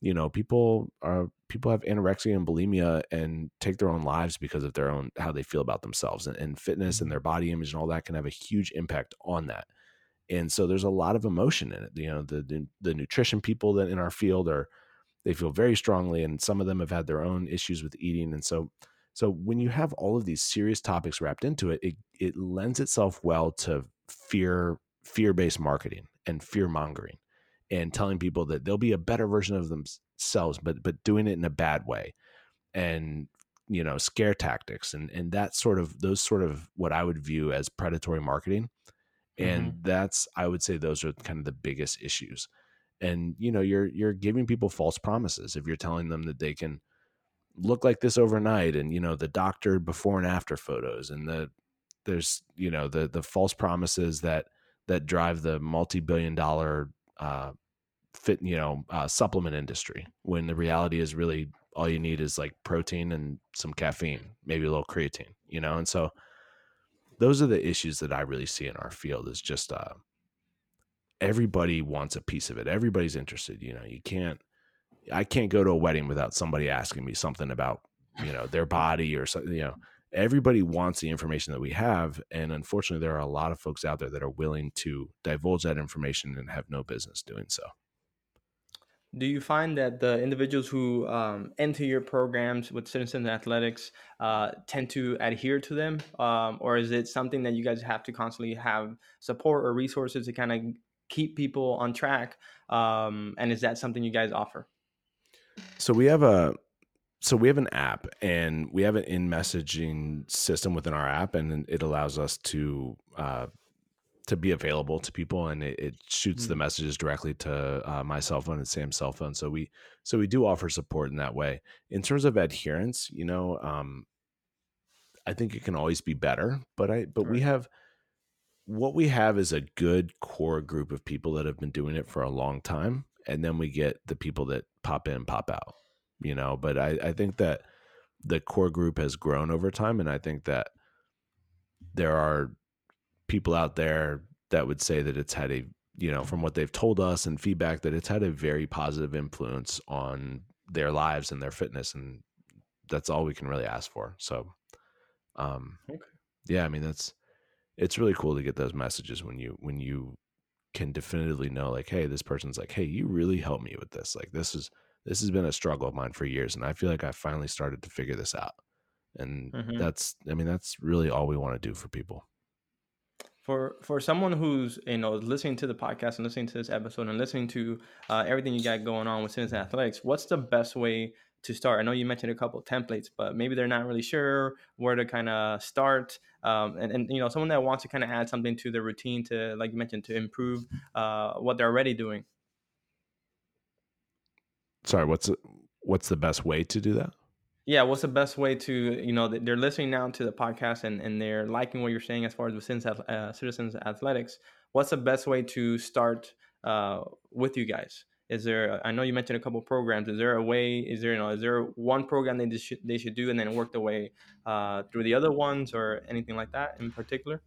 you know people are people have anorexia and bulimia and take their own lives because of their own how they feel about themselves and, and fitness and mm-hmm. their body image and all that can have a huge impact on that and so there's a lot of emotion in it you know the the, the nutrition people that in our field are they feel very strongly and some of them have had their own issues with eating and so so when you have all of these serious topics wrapped into it it, it lends itself well to fear fear-based marketing and fear mongering and telling people that they'll be a better version of themselves but but doing it in a bad way and you know scare tactics and and that sort of those sort of what i would view as predatory marketing and mm-hmm. that's i would say those are kind of the biggest issues and you know you're you're giving people false promises if you're telling them that they can look like this overnight and you know the doctor before and after photos and the there's you know the the false promises that that drive the multi-billion dollar uh, fit you know uh, supplement industry when the reality is really all you need is like protein and some caffeine maybe a little creatine you know? And so those are the issues that i really see in our field is just uh, everybody wants a piece of it. Everybody's interested you know? You can't i can't go to a wedding without somebody asking me something about you know their body or something you know everybody wants the information that we have and unfortunately there are a lot of folks out there that are willing to divulge that information and have no business doing so. Do you find that the individuals who um, enter your programs with citizen athletics uh, tend to adhere to them? Um, or is it something that you guys have to constantly have support or resources to kind of keep people on track um, and is that something you guys offer? So we have a so we have an app and we have an in messaging system within our app and it allows us to uh, to be available to people and it, it shoots mm-hmm. the mm. messages directly to uh, my cell phone and sam's cell phone so we so we do offer support in that way in terms of adherence you know um, i think it can always be better but i but right. we have what we have is a good core group of people that have been doing it for a long time and then we get the people that pop in pop out you know, but I, I think that the core group has grown over time. And I think that there are people out there that would say that it's had a, you know, from what they've told us and feedback, that it's had a very positive influence on their lives and their fitness and that's all we can really ask for. So, um, Okay. yeah, I mean that's it's really cool to get those messages when you when you can definitively know like, hey, this person's like, hey, you really helped me with this. Like this is this has been a struggle of mine for years, and I feel like I finally started to figure this out. And Mhm. that's I mean that's really all we want to do for people. for for someone who's you know listening to the podcast and listening to this episode and listening to uh, everything you got going on with Citizen Athletics, what's the best way to start? I know you mentioned a couple of templates, but maybe they're not really sure where to kind of start. Um, and, and you know, someone that wants to kind of add something to their routine to, like you mentioned, to improve uh, what they're already doing. Sorry, what's what's the best way to do that? Yeah, what's the best way to you know they're listening now to the podcast and, and they're liking what you're saying as far as with Citizens, uh, Citizens Athletics. What's the best way to start uh, with you guys? Is there? I know you mentioned a couple programs. Is there a way? Is there you know? Is there one program they should, they should do and then work their way uh, through the other ones or anything like that in particular?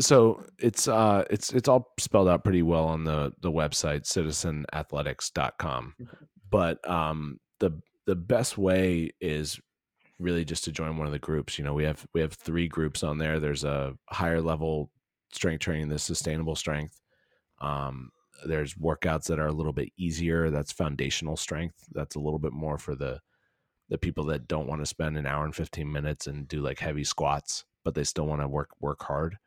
so it's uh it's it's all spelled out pretty well on the the website citizenathletics.com but um the the best way is really just to join one of the groups you know we have we have three groups on there there's a higher level strength training the sustainable strength um there's workouts that are a little bit easier that's foundational strength that's a little bit more for the the people that don't want to spend an hour and 15 minutes and do like heavy squats but they still want to work work hard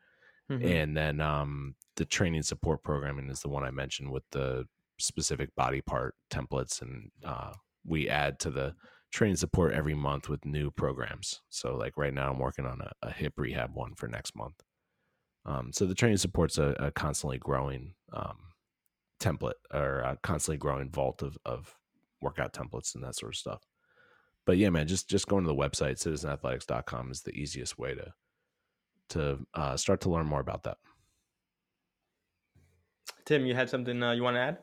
Mhm. and then um, the training support programming is the one I mentioned with the specific body part templates, and uh, we add to the training support every month with new programs. So like right now, I'm working on a, a hip rehab one for next month. Um, so the training support's a, a constantly growing um, template or a constantly growing vault of, of workout templates and that sort of stuff. But yeah, man, just just going to the website citizenathletics.com is the easiest way to to uh, start to learn more about that. Tim, you had something uh, you want to add?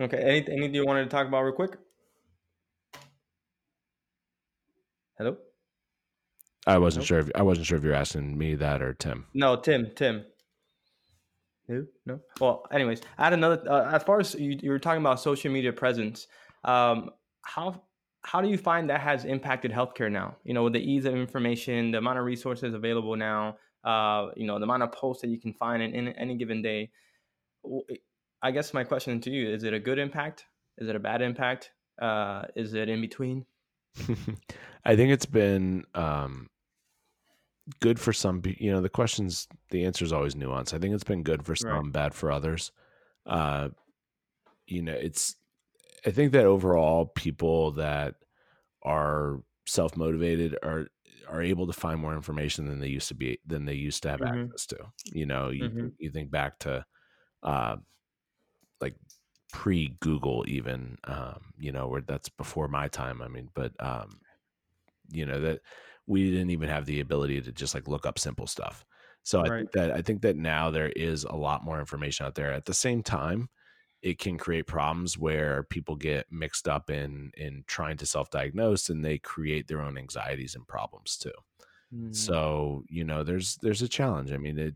Okay. Anything, anything you wanted to talk about real quick? Hello. I wasn't Nope. sure. If, I wasn't sure if you're asking me that or Tim. No, Tim. Tim. Who? No. Well, anyways, I had another. Uh, as far as you, you were talking about social media presence, um, how how do you find that has impacted healthcare now? You know, with the ease of information, the amount of resources available now, uh, you know, the amount of posts that you can find in, in any given day. I guess my question to you is: It a good impact? Is it a bad impact? Uh, is it in between? I think it's been um, good for some. You know, the questions, the answer is always nuanced. I think it's been good for Right. some, bad for others. Uh, you know, it's. I think that overall, people that are self motivated are are able to find more information than they used to be than they used to have Mhm. access to. You know, you Mhm. you think back to uh, like pre Google even um, you know where that's before my time. I mean, but um, you know that we didn't even have the ability to just like look up simple stuff. So I think that I think that now there is a lot more information out there. At the same time, it can create problems where people get mixed up in in trying to self-diagnose and they create their own anxieties and problems too. Mm. So, you know, there's there's a challenge. I mean, it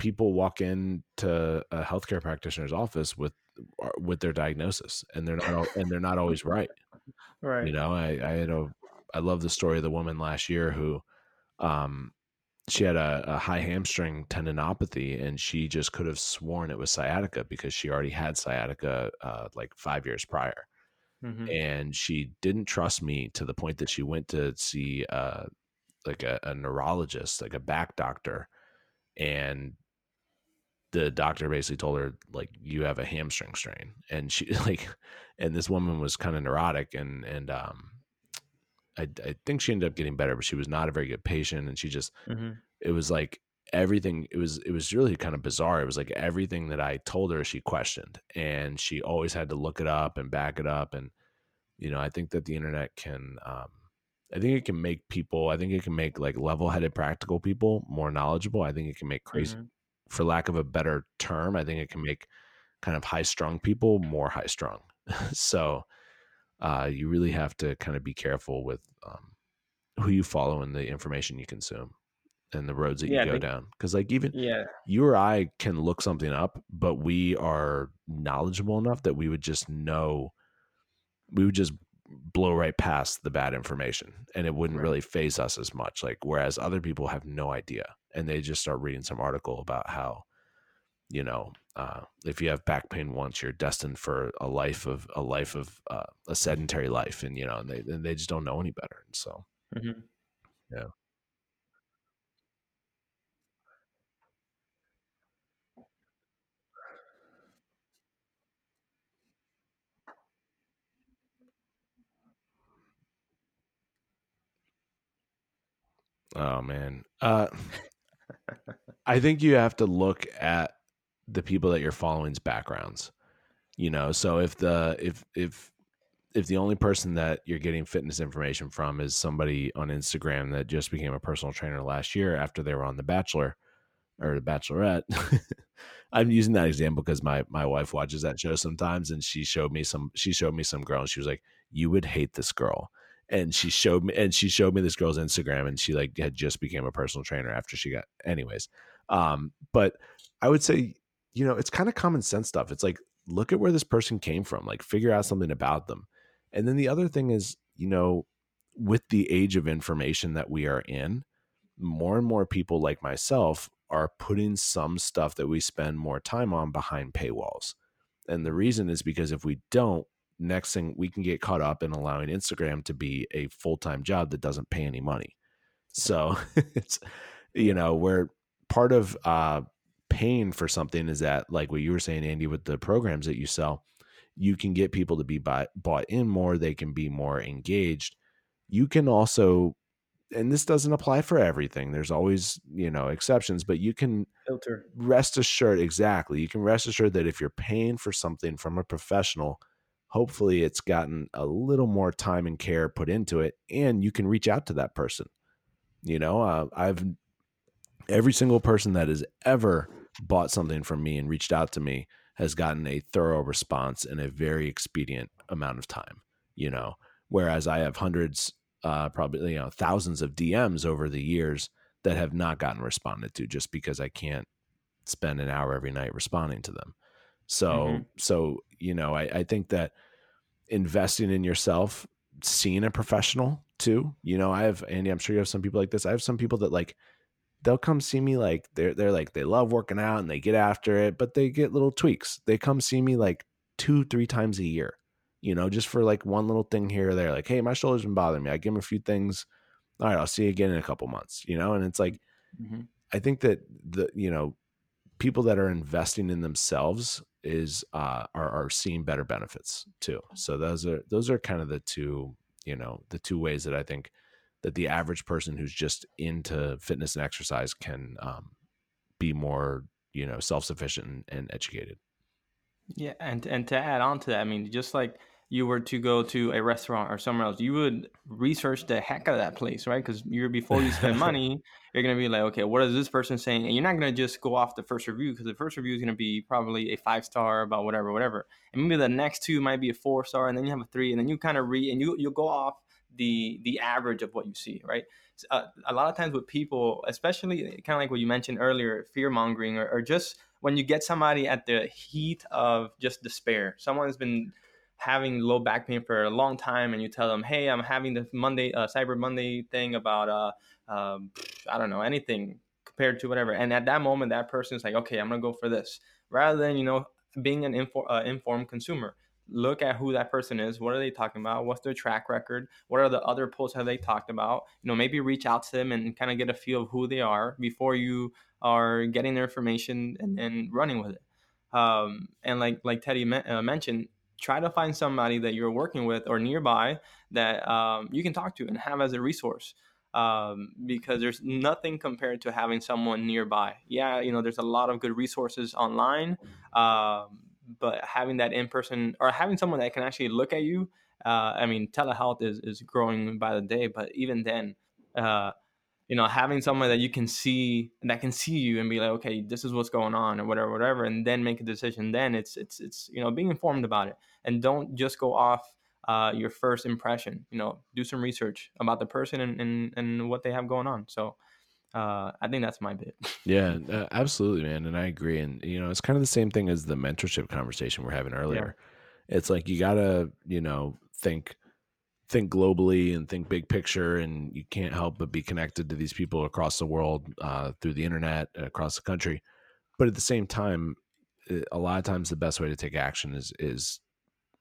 people walk into a healthcare practitioner's office with uh, with their diagnosis and they're not and they're not always right. right. You know, I I had a I love the story of the woman last year who um she had a, a high hamstring tendinopathy and she just could have sworn it was sciatica because she already had sciatica uh, like five years prior Mhm. and she didn't trust me to the point that she went to see uh, like a, a neurologist like a back doctor and the doctor basically told her like you have a hamstring strain and she like and this woman was kind of neurotic and and um I, I think she ended up getting better but she was not a very good patient and she just Mhm. it was like everything it was it was really kind of bizarre it was like everything that i told her she questioned and she always had to look it up and back it up and you know i think that the internet can um i think it can make people i think it can make like level-headed practical people more knowledgeable i think it can make crazy Mhm. For lack of a better term i think it can make kind of high strung people more high strung so uh you really have to kind of be careful with um who you follow and the information you consume and the roads that Yeah, you go think- down. Because like even Yeah. you or I can look something up, but we are knowledgeable enough that we would just know, we would just blow right past the bad information and it wouldn't Right. really faze us as much. Like, whereas other people have no idea and they just start reading some article about how, you know, uh, if you have back pain once, you're destined for a life of a life of uh, a sedentary life, and you know, and they and they just don't know any better. And so, Mhm. Yeah. oh man, uh, I think you have to look at the people that you're following's backgrounds. You know, so if the if if if the only person that you're getting fitness information from is somebody on Instagram that just became a personal trainer last year after they were on The Bachelor or The Bachelorette. I'm using that example because my my wife watches that show sometimes and she showed me some she showed me some girl and she was like, You would hate this girl. And she showed me and she showed me this girl's Instagram and she like had just became a personal trainer after she got anyways. Um, but I would say, you know, it's kind of common sense stuff. It's like, look at where this person came from, like figure out something about them. And then the other thing is, you know, with the age of information that we are in, more and more people like myself are putting some stuff that we spend more time on behind paywalls. And the reason is because if we don't, next thing we can get caught up in allowing Instagram to be a full time job that doesn't pay any money. So it's, you know, where part of uh, paying for something is that, like what you were saying, Andy, with the programs that you sell, you can get people to be buy, bought in more. They can be more engaged. You can also, and this doesn't apply for everything. There's always, you know, exceptions, but you can Filter. rest assured exactly you can rest assured that if you're paying for something from a professional hopefully it's gotten a little more time and care put into it and you can reach out to that person. You know uh, i've every single person that has ever bought something from me and reached out to me has gotten a thorough response in a very expedient amount of time you know? Whereas i have hundreds uh probably you know thousands of dms over the years that have not gotten responded to just because i can't spend an hour every night responding to them so Mhm. so you know I, I think that investing in yourself seeing a professional too you know i have andy i'm sure you have some people like this i have some people that like they'll come see me like they're they're like they love working out and they get after it but they get little tweaks they come see me like two three times a year you know just for like one little thing here or there like hey my shoulder's been bothering me i give them a few things all right i'll see you again in a couple months you know and it's like Mhm. I think that the you know people that are investing in themselves is uh are are seeing better benefits too. So those are those are kind of the two you know the two ways that I think that the average person who's just into fitness and exercise can um, be more you know self sufficient and, and educated. Yeah, and and to add on to that, I mean, just like you were to go to a restaurant or somewhere else, you would research the heck out of that place, right? Because you're before you spend money, you're gonna be like, okay, what is this person saying? And you're not gonna just go off the first review because the first review is gonna be probably a five star about whatever, whatever, and maybe the next two might be a four star, and then you have a three, and then you kind of read and you you go off the the average of what you see, right? Uh, a lot of times with people, especially kind of like what you mentioned earlier, fear mongering, or, or just when you get somebody at the heat of just despair, someone's been having low back pain for a long time, and you tell them, "Hey, I'm having this Monday, uh, Cyber Monday thing about, uh, um, I don't know, anything compared to whatever." And at that moment, that person's like, "Okay, I'm gonna go for this," rather than you know being an info, uh, informed consumer. Look at who that person is. What are they talking about? What's their track record? What are the other posts have they talked about? You know, maybe reach out to them and kind of get a feel of who they are before you are getting their information and then running with it. Um, and like like Teddy me- uh, mentioned, try to find somebody that you're working with or nearby that um, you can talk to and have as a resource. Um, because there's nothing compared to having someone nearby. Yeah, you know, there's a lot of good resources online, um, but having that in person or having someone that can actually look at you. Uh, I mean, telehealth is, is growing by the day, but even then, uh, you know, having someone that you can see that can see you and be like, okay, this is what's going on or whatever, whatever, and then make a decision. Then it's it's it's you know being informed about it and don't just go off uh, your first impression. You know, do some research about the person and, and and what they have going on. So uh, I think that's my bit. Yeah, uh, absolutely, man, and I agree. And you know, it's kind of the same thing as the mentorship conversation we're having earlier. Yeah. It's like you gotta, you know, think think globally and think big picture, and you can't help but be connected to these people across the world uh, through the internet, across the country. But at the same time, eh, a lot of times the best way to take action is is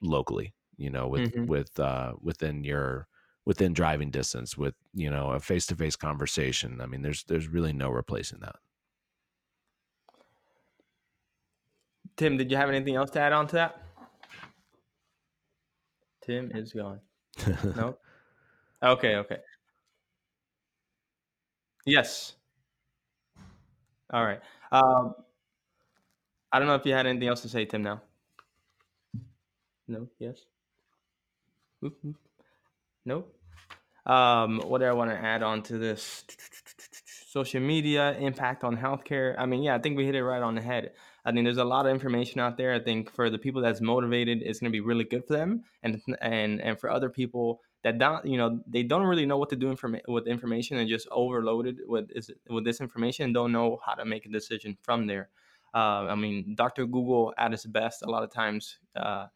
locally. You know, with mm-hmm. with uh, within your within driving distance with you know a face to face conversation. I mean, there's there's really no replacing that. Tim, did you have anything else to add on to that? Tim is gone. no. Okay. Okay. Yes. All right. Um, I don't know if you had anything else to say, Tim. Now. No. Yes. Nope. Um, what do I want to add on to this? Social media impact on healthcare. I mean, yeah, I think we hit it right on the head. I think there's a lot of information out there. I think for the people that's motivated, it's going to be really good for them, and and and for other people that don't, you know, they don't really know what to do with information and just overloaded with is with this information and don't know how to make a decision from there. Uh, I mean, Dr. Google at its best, a lot of times. Uh,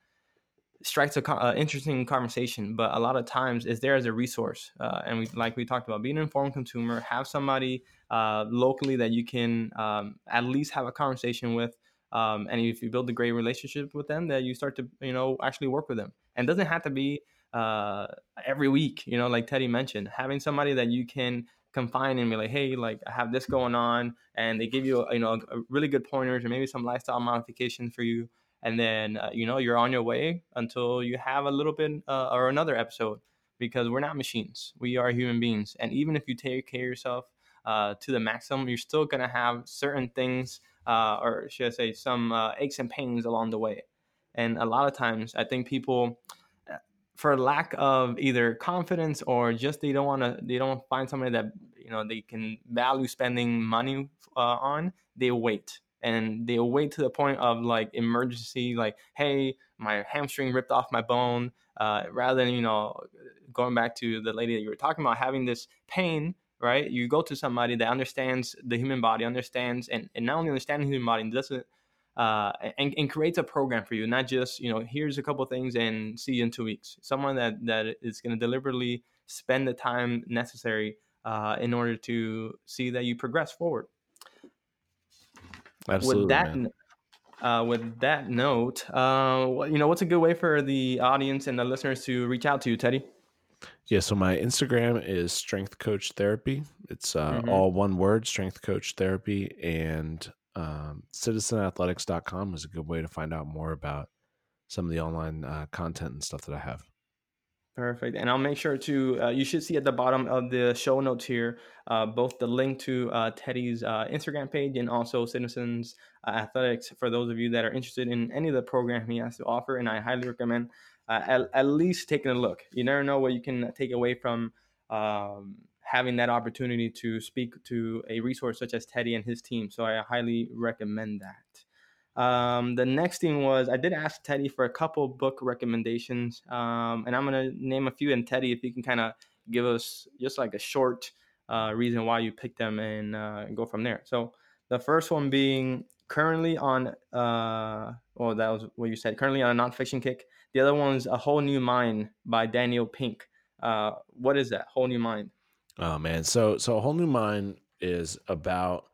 strikes a uh, interesting conversation, but a lot of times is there as a resource. Uh, and we, like we talked about, being an informed consumer, have somebody uh, locally that you can um, at least have a conversation with. Um, and if you build a great relationship with them, that you start to you know actually work with them. And doesn't have to be uh, every week. You know, like Teddy mentioned, having somebody that you can confine and be like, hey, like I have this going on, and they give you you know really good pointers or maybe some lifestyle modifications for you and then uh, you know you're on your way until you have a little bit uh, or another episode because we're not machines. We are human beings and even if you take care of yourself uh, to the maximum you're still going to have certain things uh, or should i say some uh, aches and pains along the way. And a lot of times i think people uh, for lack of either confidence or just they don't want to they don't find somebody that you know they can value spending money on they wait and they'll wait to the point of like emergency, like, hey, my hamstring ripped off my bone, uh, rather than, you know, going back to the lady that you were talking about, having this pain, right? You go to somebody that understands the human body, understands, and, and not only understands the human body, doesn't, uh, and, and creates a program for you, not just, you know, here's a couple things and see you in two weeks. Someone that, that is going to deliberately spend the time necessary uh, in order to see that you progress forward. Absolutely, with that, uh, with that note, uh, you know, what's a good way for the audience and the listeners to reach out to you, Teddy? Yeah, so my Instagram is Strength Coach Therapy. It's uh, mm-hmm. all one word, Strength Coach Therapy, and um, citizenathletics.com is a good way to find out more about some of the online uh, content and stuff that I have. Perfect. And I'll make sure to, uh, you should see at the bottom of the show notes here, uh, both the link to uh, Teddy's uh, Instagram page and also Citizens uh, Athletics for those of you that are interested in any of the program he has to offer. And I highly recommend uh, at, at, least taking a look. You never know what you can take away from um, having that opportunity to speak to a resource such as Teddy and his team. So I highly recommend that. Um, the next thing was I did ask Teddy for a couple book recommendations, um, and I'm gonna name a few. And Teddy, if you can kind of give us just like a short uh, reason why you picked them and uh, go from there. So the first one being currently on, uh, well, that was what you said. Currently on a nonfiction kick. The other one's A Whole New Mind by Daniel Pink. Uh, what is that? Whole New Mind. Oh man, so so a whole new mind is about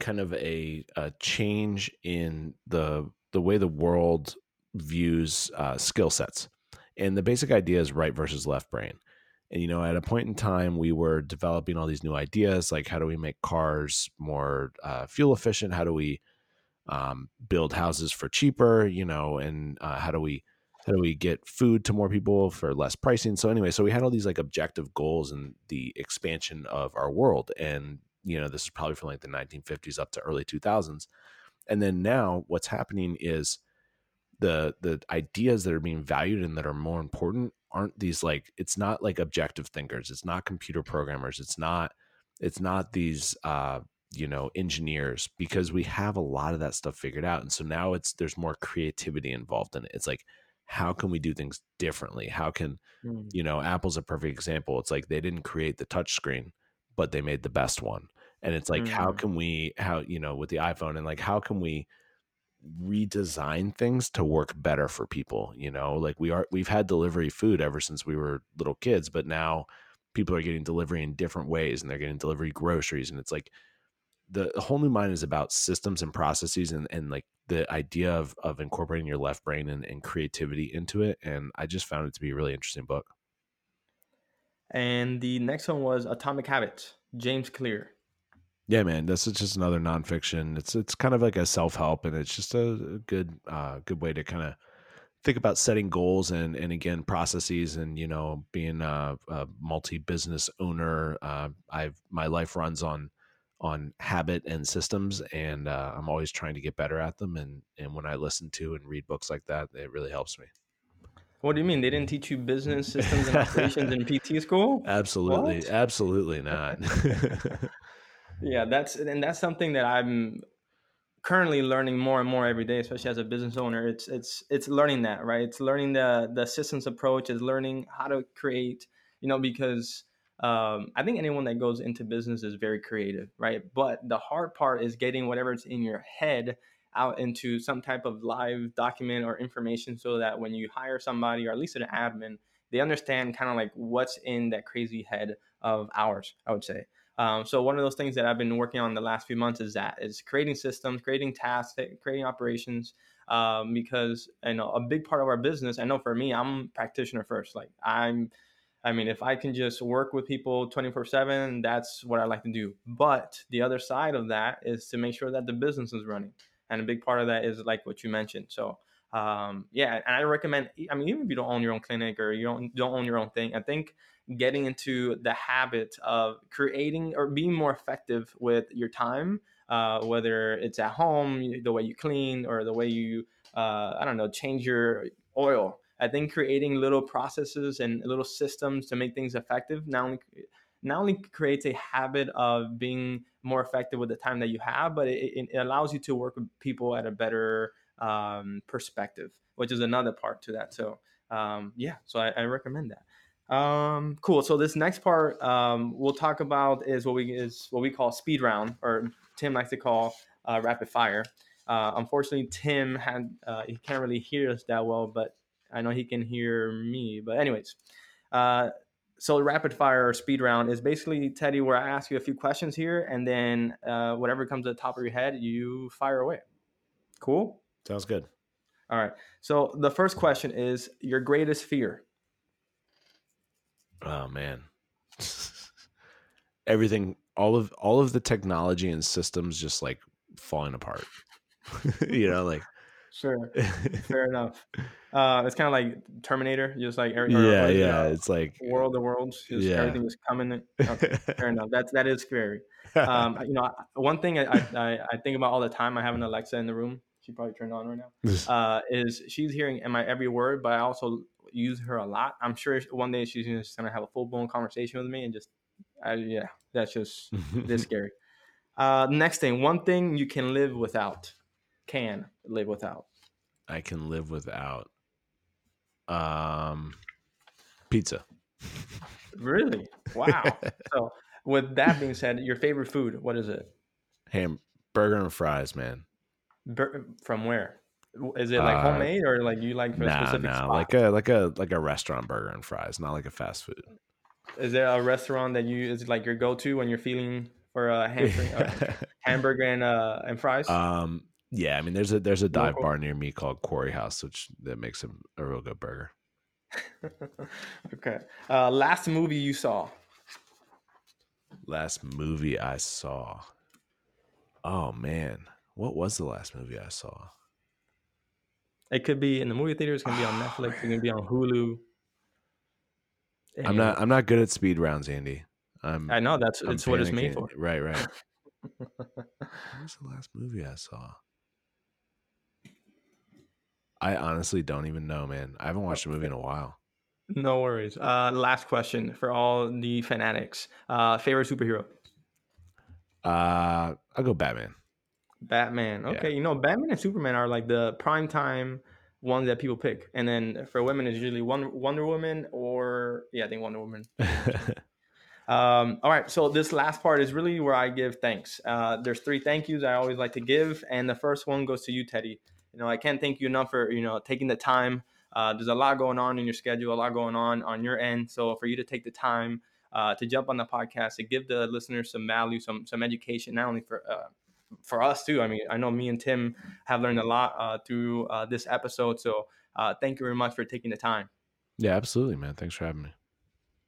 kind of a, a change in the the way the world views uh, skill sets. And the basic idea is right versus left brain. And you know, at a point in time, we were developing all these new ideas, like how do we make cars more uh, fuel efficient? How do we um, build houses for cheaper? You know, and uh, how do we how do we get food to more people for less pricing? So anyway, so we had all these like objective goals and the expansion of our world, and you know this is probably from like the 1950s up to early 2000s and then now what's happening is the the ideas that are being valued and that are more important aren't these like it's not like objective thinkers. It's not computer programmers. It's not it's not these uh you know engineers because we have a lot of that stuff figured out. And so now it's there's more creativity involved in it. It's like how can we do things differently? How can mm. you know apple's a perfect example. It's like they didn't create the touch screen but they made the best one and it's like mm. how can we how you know with the iphone and like how can we redesign things to work better for people you know? Like we are we've had delivery food ever since we were little kids but now people are getting delivery in different ways and they're getting delivery groceries and it's like the, the whole new mind is about systems and processes and, and like the idea of, of incorporating your left brain and, and creativity into it and i just found it to be a really interesting book. And the next one was atomic habits james clear yeah, man, this is just another nonfiction. It's it's kind of like a self help, and it's just a, good uh, good way to kind of think about setting goals and and again processes and you know being a, a multi business owner. Uh, I've my life runs on on habit and systems, and uh, I'm always trying to get better at them. And and when I listen to and read books like that, it really helps me. What do you mean they didn't teach you business systems and operations in PT school? Absolutely, what? absolutely not. yeah that's and that's something that i'm currently learning more and more every day especially as a business owner. It's it's it's learning that right? It's learning the the systems approach is learning how to create you know because um, i think anyone that goes into business is very creative right? But the hard part is getting whatever's in your head out into some type of live document or information so that when you hire somebody or at least an admin they understand kind of like what's in that crazy head of ours i would say um, so one of those things that I've been working on the last few months is that is creating systems, creating tasks, creating operations. Um, because you know a big part of our business. I know for me, I'm practitioner first. Like I'm, I mean, if I can just work with people 24 seven, that's what I like to do. But the other side of that is to make sure that the business is running, and a big part of that is like what you mentioned. So um, yeah, and I recommend. I mean, even if you don't own your own clinic or you don't don't own your own thing, I think getting into the habit of creating or being more effective with your time, uh, whether it's at home, the way you clean, or the way you, uh, I don't know, change your oil. I think creating little processes and little systems to make things effective not only not only creates a habit of being more effective with the time that you have, but it, it allows you to work with people at a better um, perspective, which is another part to that. So um, yeah, so I, I recommend that. Um, cool. So this next part um, we'll talk about is what we is what we call speed round, or Tim likes to call uh, rapid fire. Uh, unfortunately, Tim had uh, he can't really hear us that well, but I know he can hear me. But anyways, uh, so rapid fire or speed round is basically Teddy, where I ask you a few questions here, and then uh, whatever comes to the top of your head, you fire away. Cool. Sounds good. All right. So the first question is your greatest fear. Oh man. Everything all of all of the technology and systems just like falling apart. you know, like sure. Fair enough. Uh it's kind of like Terminator, just like every, yeah, like, yeah. it's like World of Worlds, just yeah. everything is coming. Okay, fair enough. That's that is scary. Um, you know, one thing I, I I think about all the time. I have an Alexa in the room. She probably turned on right now. Uh, is she's hearing my every word, but I also use her a lot. I'm sure one day she's just gonna have a full blown conversation with me and just, uh, yeah, that's just this scary. Uh, next thing, one thing you can live without, can live without. I can live without. Um, pizza. Really? Wow. so, with that being said, your favorite food, what is it? Hamburger and fries, man. Bur- from where? Is it like uh, homemade or like you like for nah, a specific nah, spot? like a like a like a restaurant burger and fries, not like a fast food. Is there a restaurant that you is like your go to when you're feeling for a hamburger, hamburger and uh and fries? Um, yeah, I mean there's a there's a dive bar near me called Quarry House, which that makes a, a real good burger. okay. Uh, last movie you saw? Last movie I saw. Oh man, what was the last movie I saw? It could be in the movie theaters. It can be on Netflix. It can be on Hulu. And I'm not. I'm not good at speed rounds, Andy. I'm, I know that's it's what it's made for. Right, right. what was the last movie I saw? I honestly don't even know, man. I haven't watched a movie in a while. No worries. Uh, last question for all the fanatics. Uh, favorite superhero? Uh, I'll go Batman. Batman. Okay, yeah. you know, Batman and Superman are like the prime time ones that people pick, and then for women, it's usually Wonder, Wonder Woman or yeah, I think Wonder Woman. Um, all right, so this last part is really where I give thanks. Uh, there's three thank yous I always like to give, and the first one goes to you, Teddy. You know, I can't thank you enough for you know taking the time. Uh, there's a lot going on in your schedule, a lot going on on your end. So for you to take the time uh, to jump on the podcast to give the listeners some value, some some education, not only for uh, for us too. I mean, I know me and Tim have learned a lot uh, through uh, this episode. So uh, thank you very much for taking the time. Yeah, absolutely, man. Thanks for having me.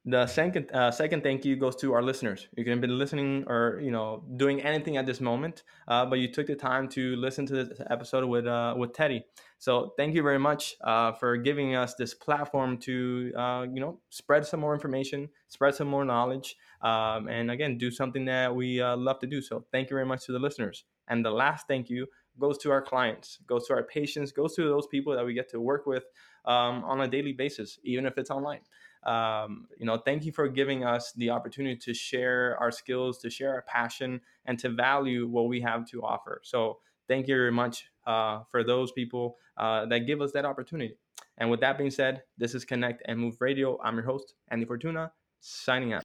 The second uh, second thank you goes to our listeners. You can have been listening or you know doing anything at this moment, uh, but you took the time to listen to this episode with uh, with Teddy. So thank you very much uh, for giving us this platform to uh, you know spread some more information, spread some more knowledge, um, and again do something that we uh, love to do. So thank you very much to the listeners. And the last thank you goes to our clients, goes to our patients, goes to those people that we get to work with um, on a daily basis, even if it's online um, you know thank you for giving us the opportunity to share our skills to share our passion and to value what we have to offer. So thank you very much uh, for those people uh, that give us that opportunity. And with that being said this is connect and move radio. I'm your host andy fortuna signing out.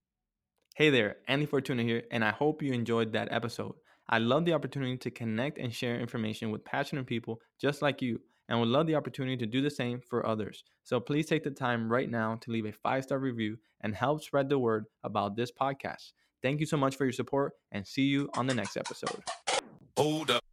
Hey there andy fortuna here and i hope you enjoyed that episode. I love the opportunity to connect and share information with passionate people just like you and would love the opportunity to do the same for others. So please take the time right now to leave a five star review and help spread the word about this podcast. Thank you so much for your support and see you on the next episode. Hold up.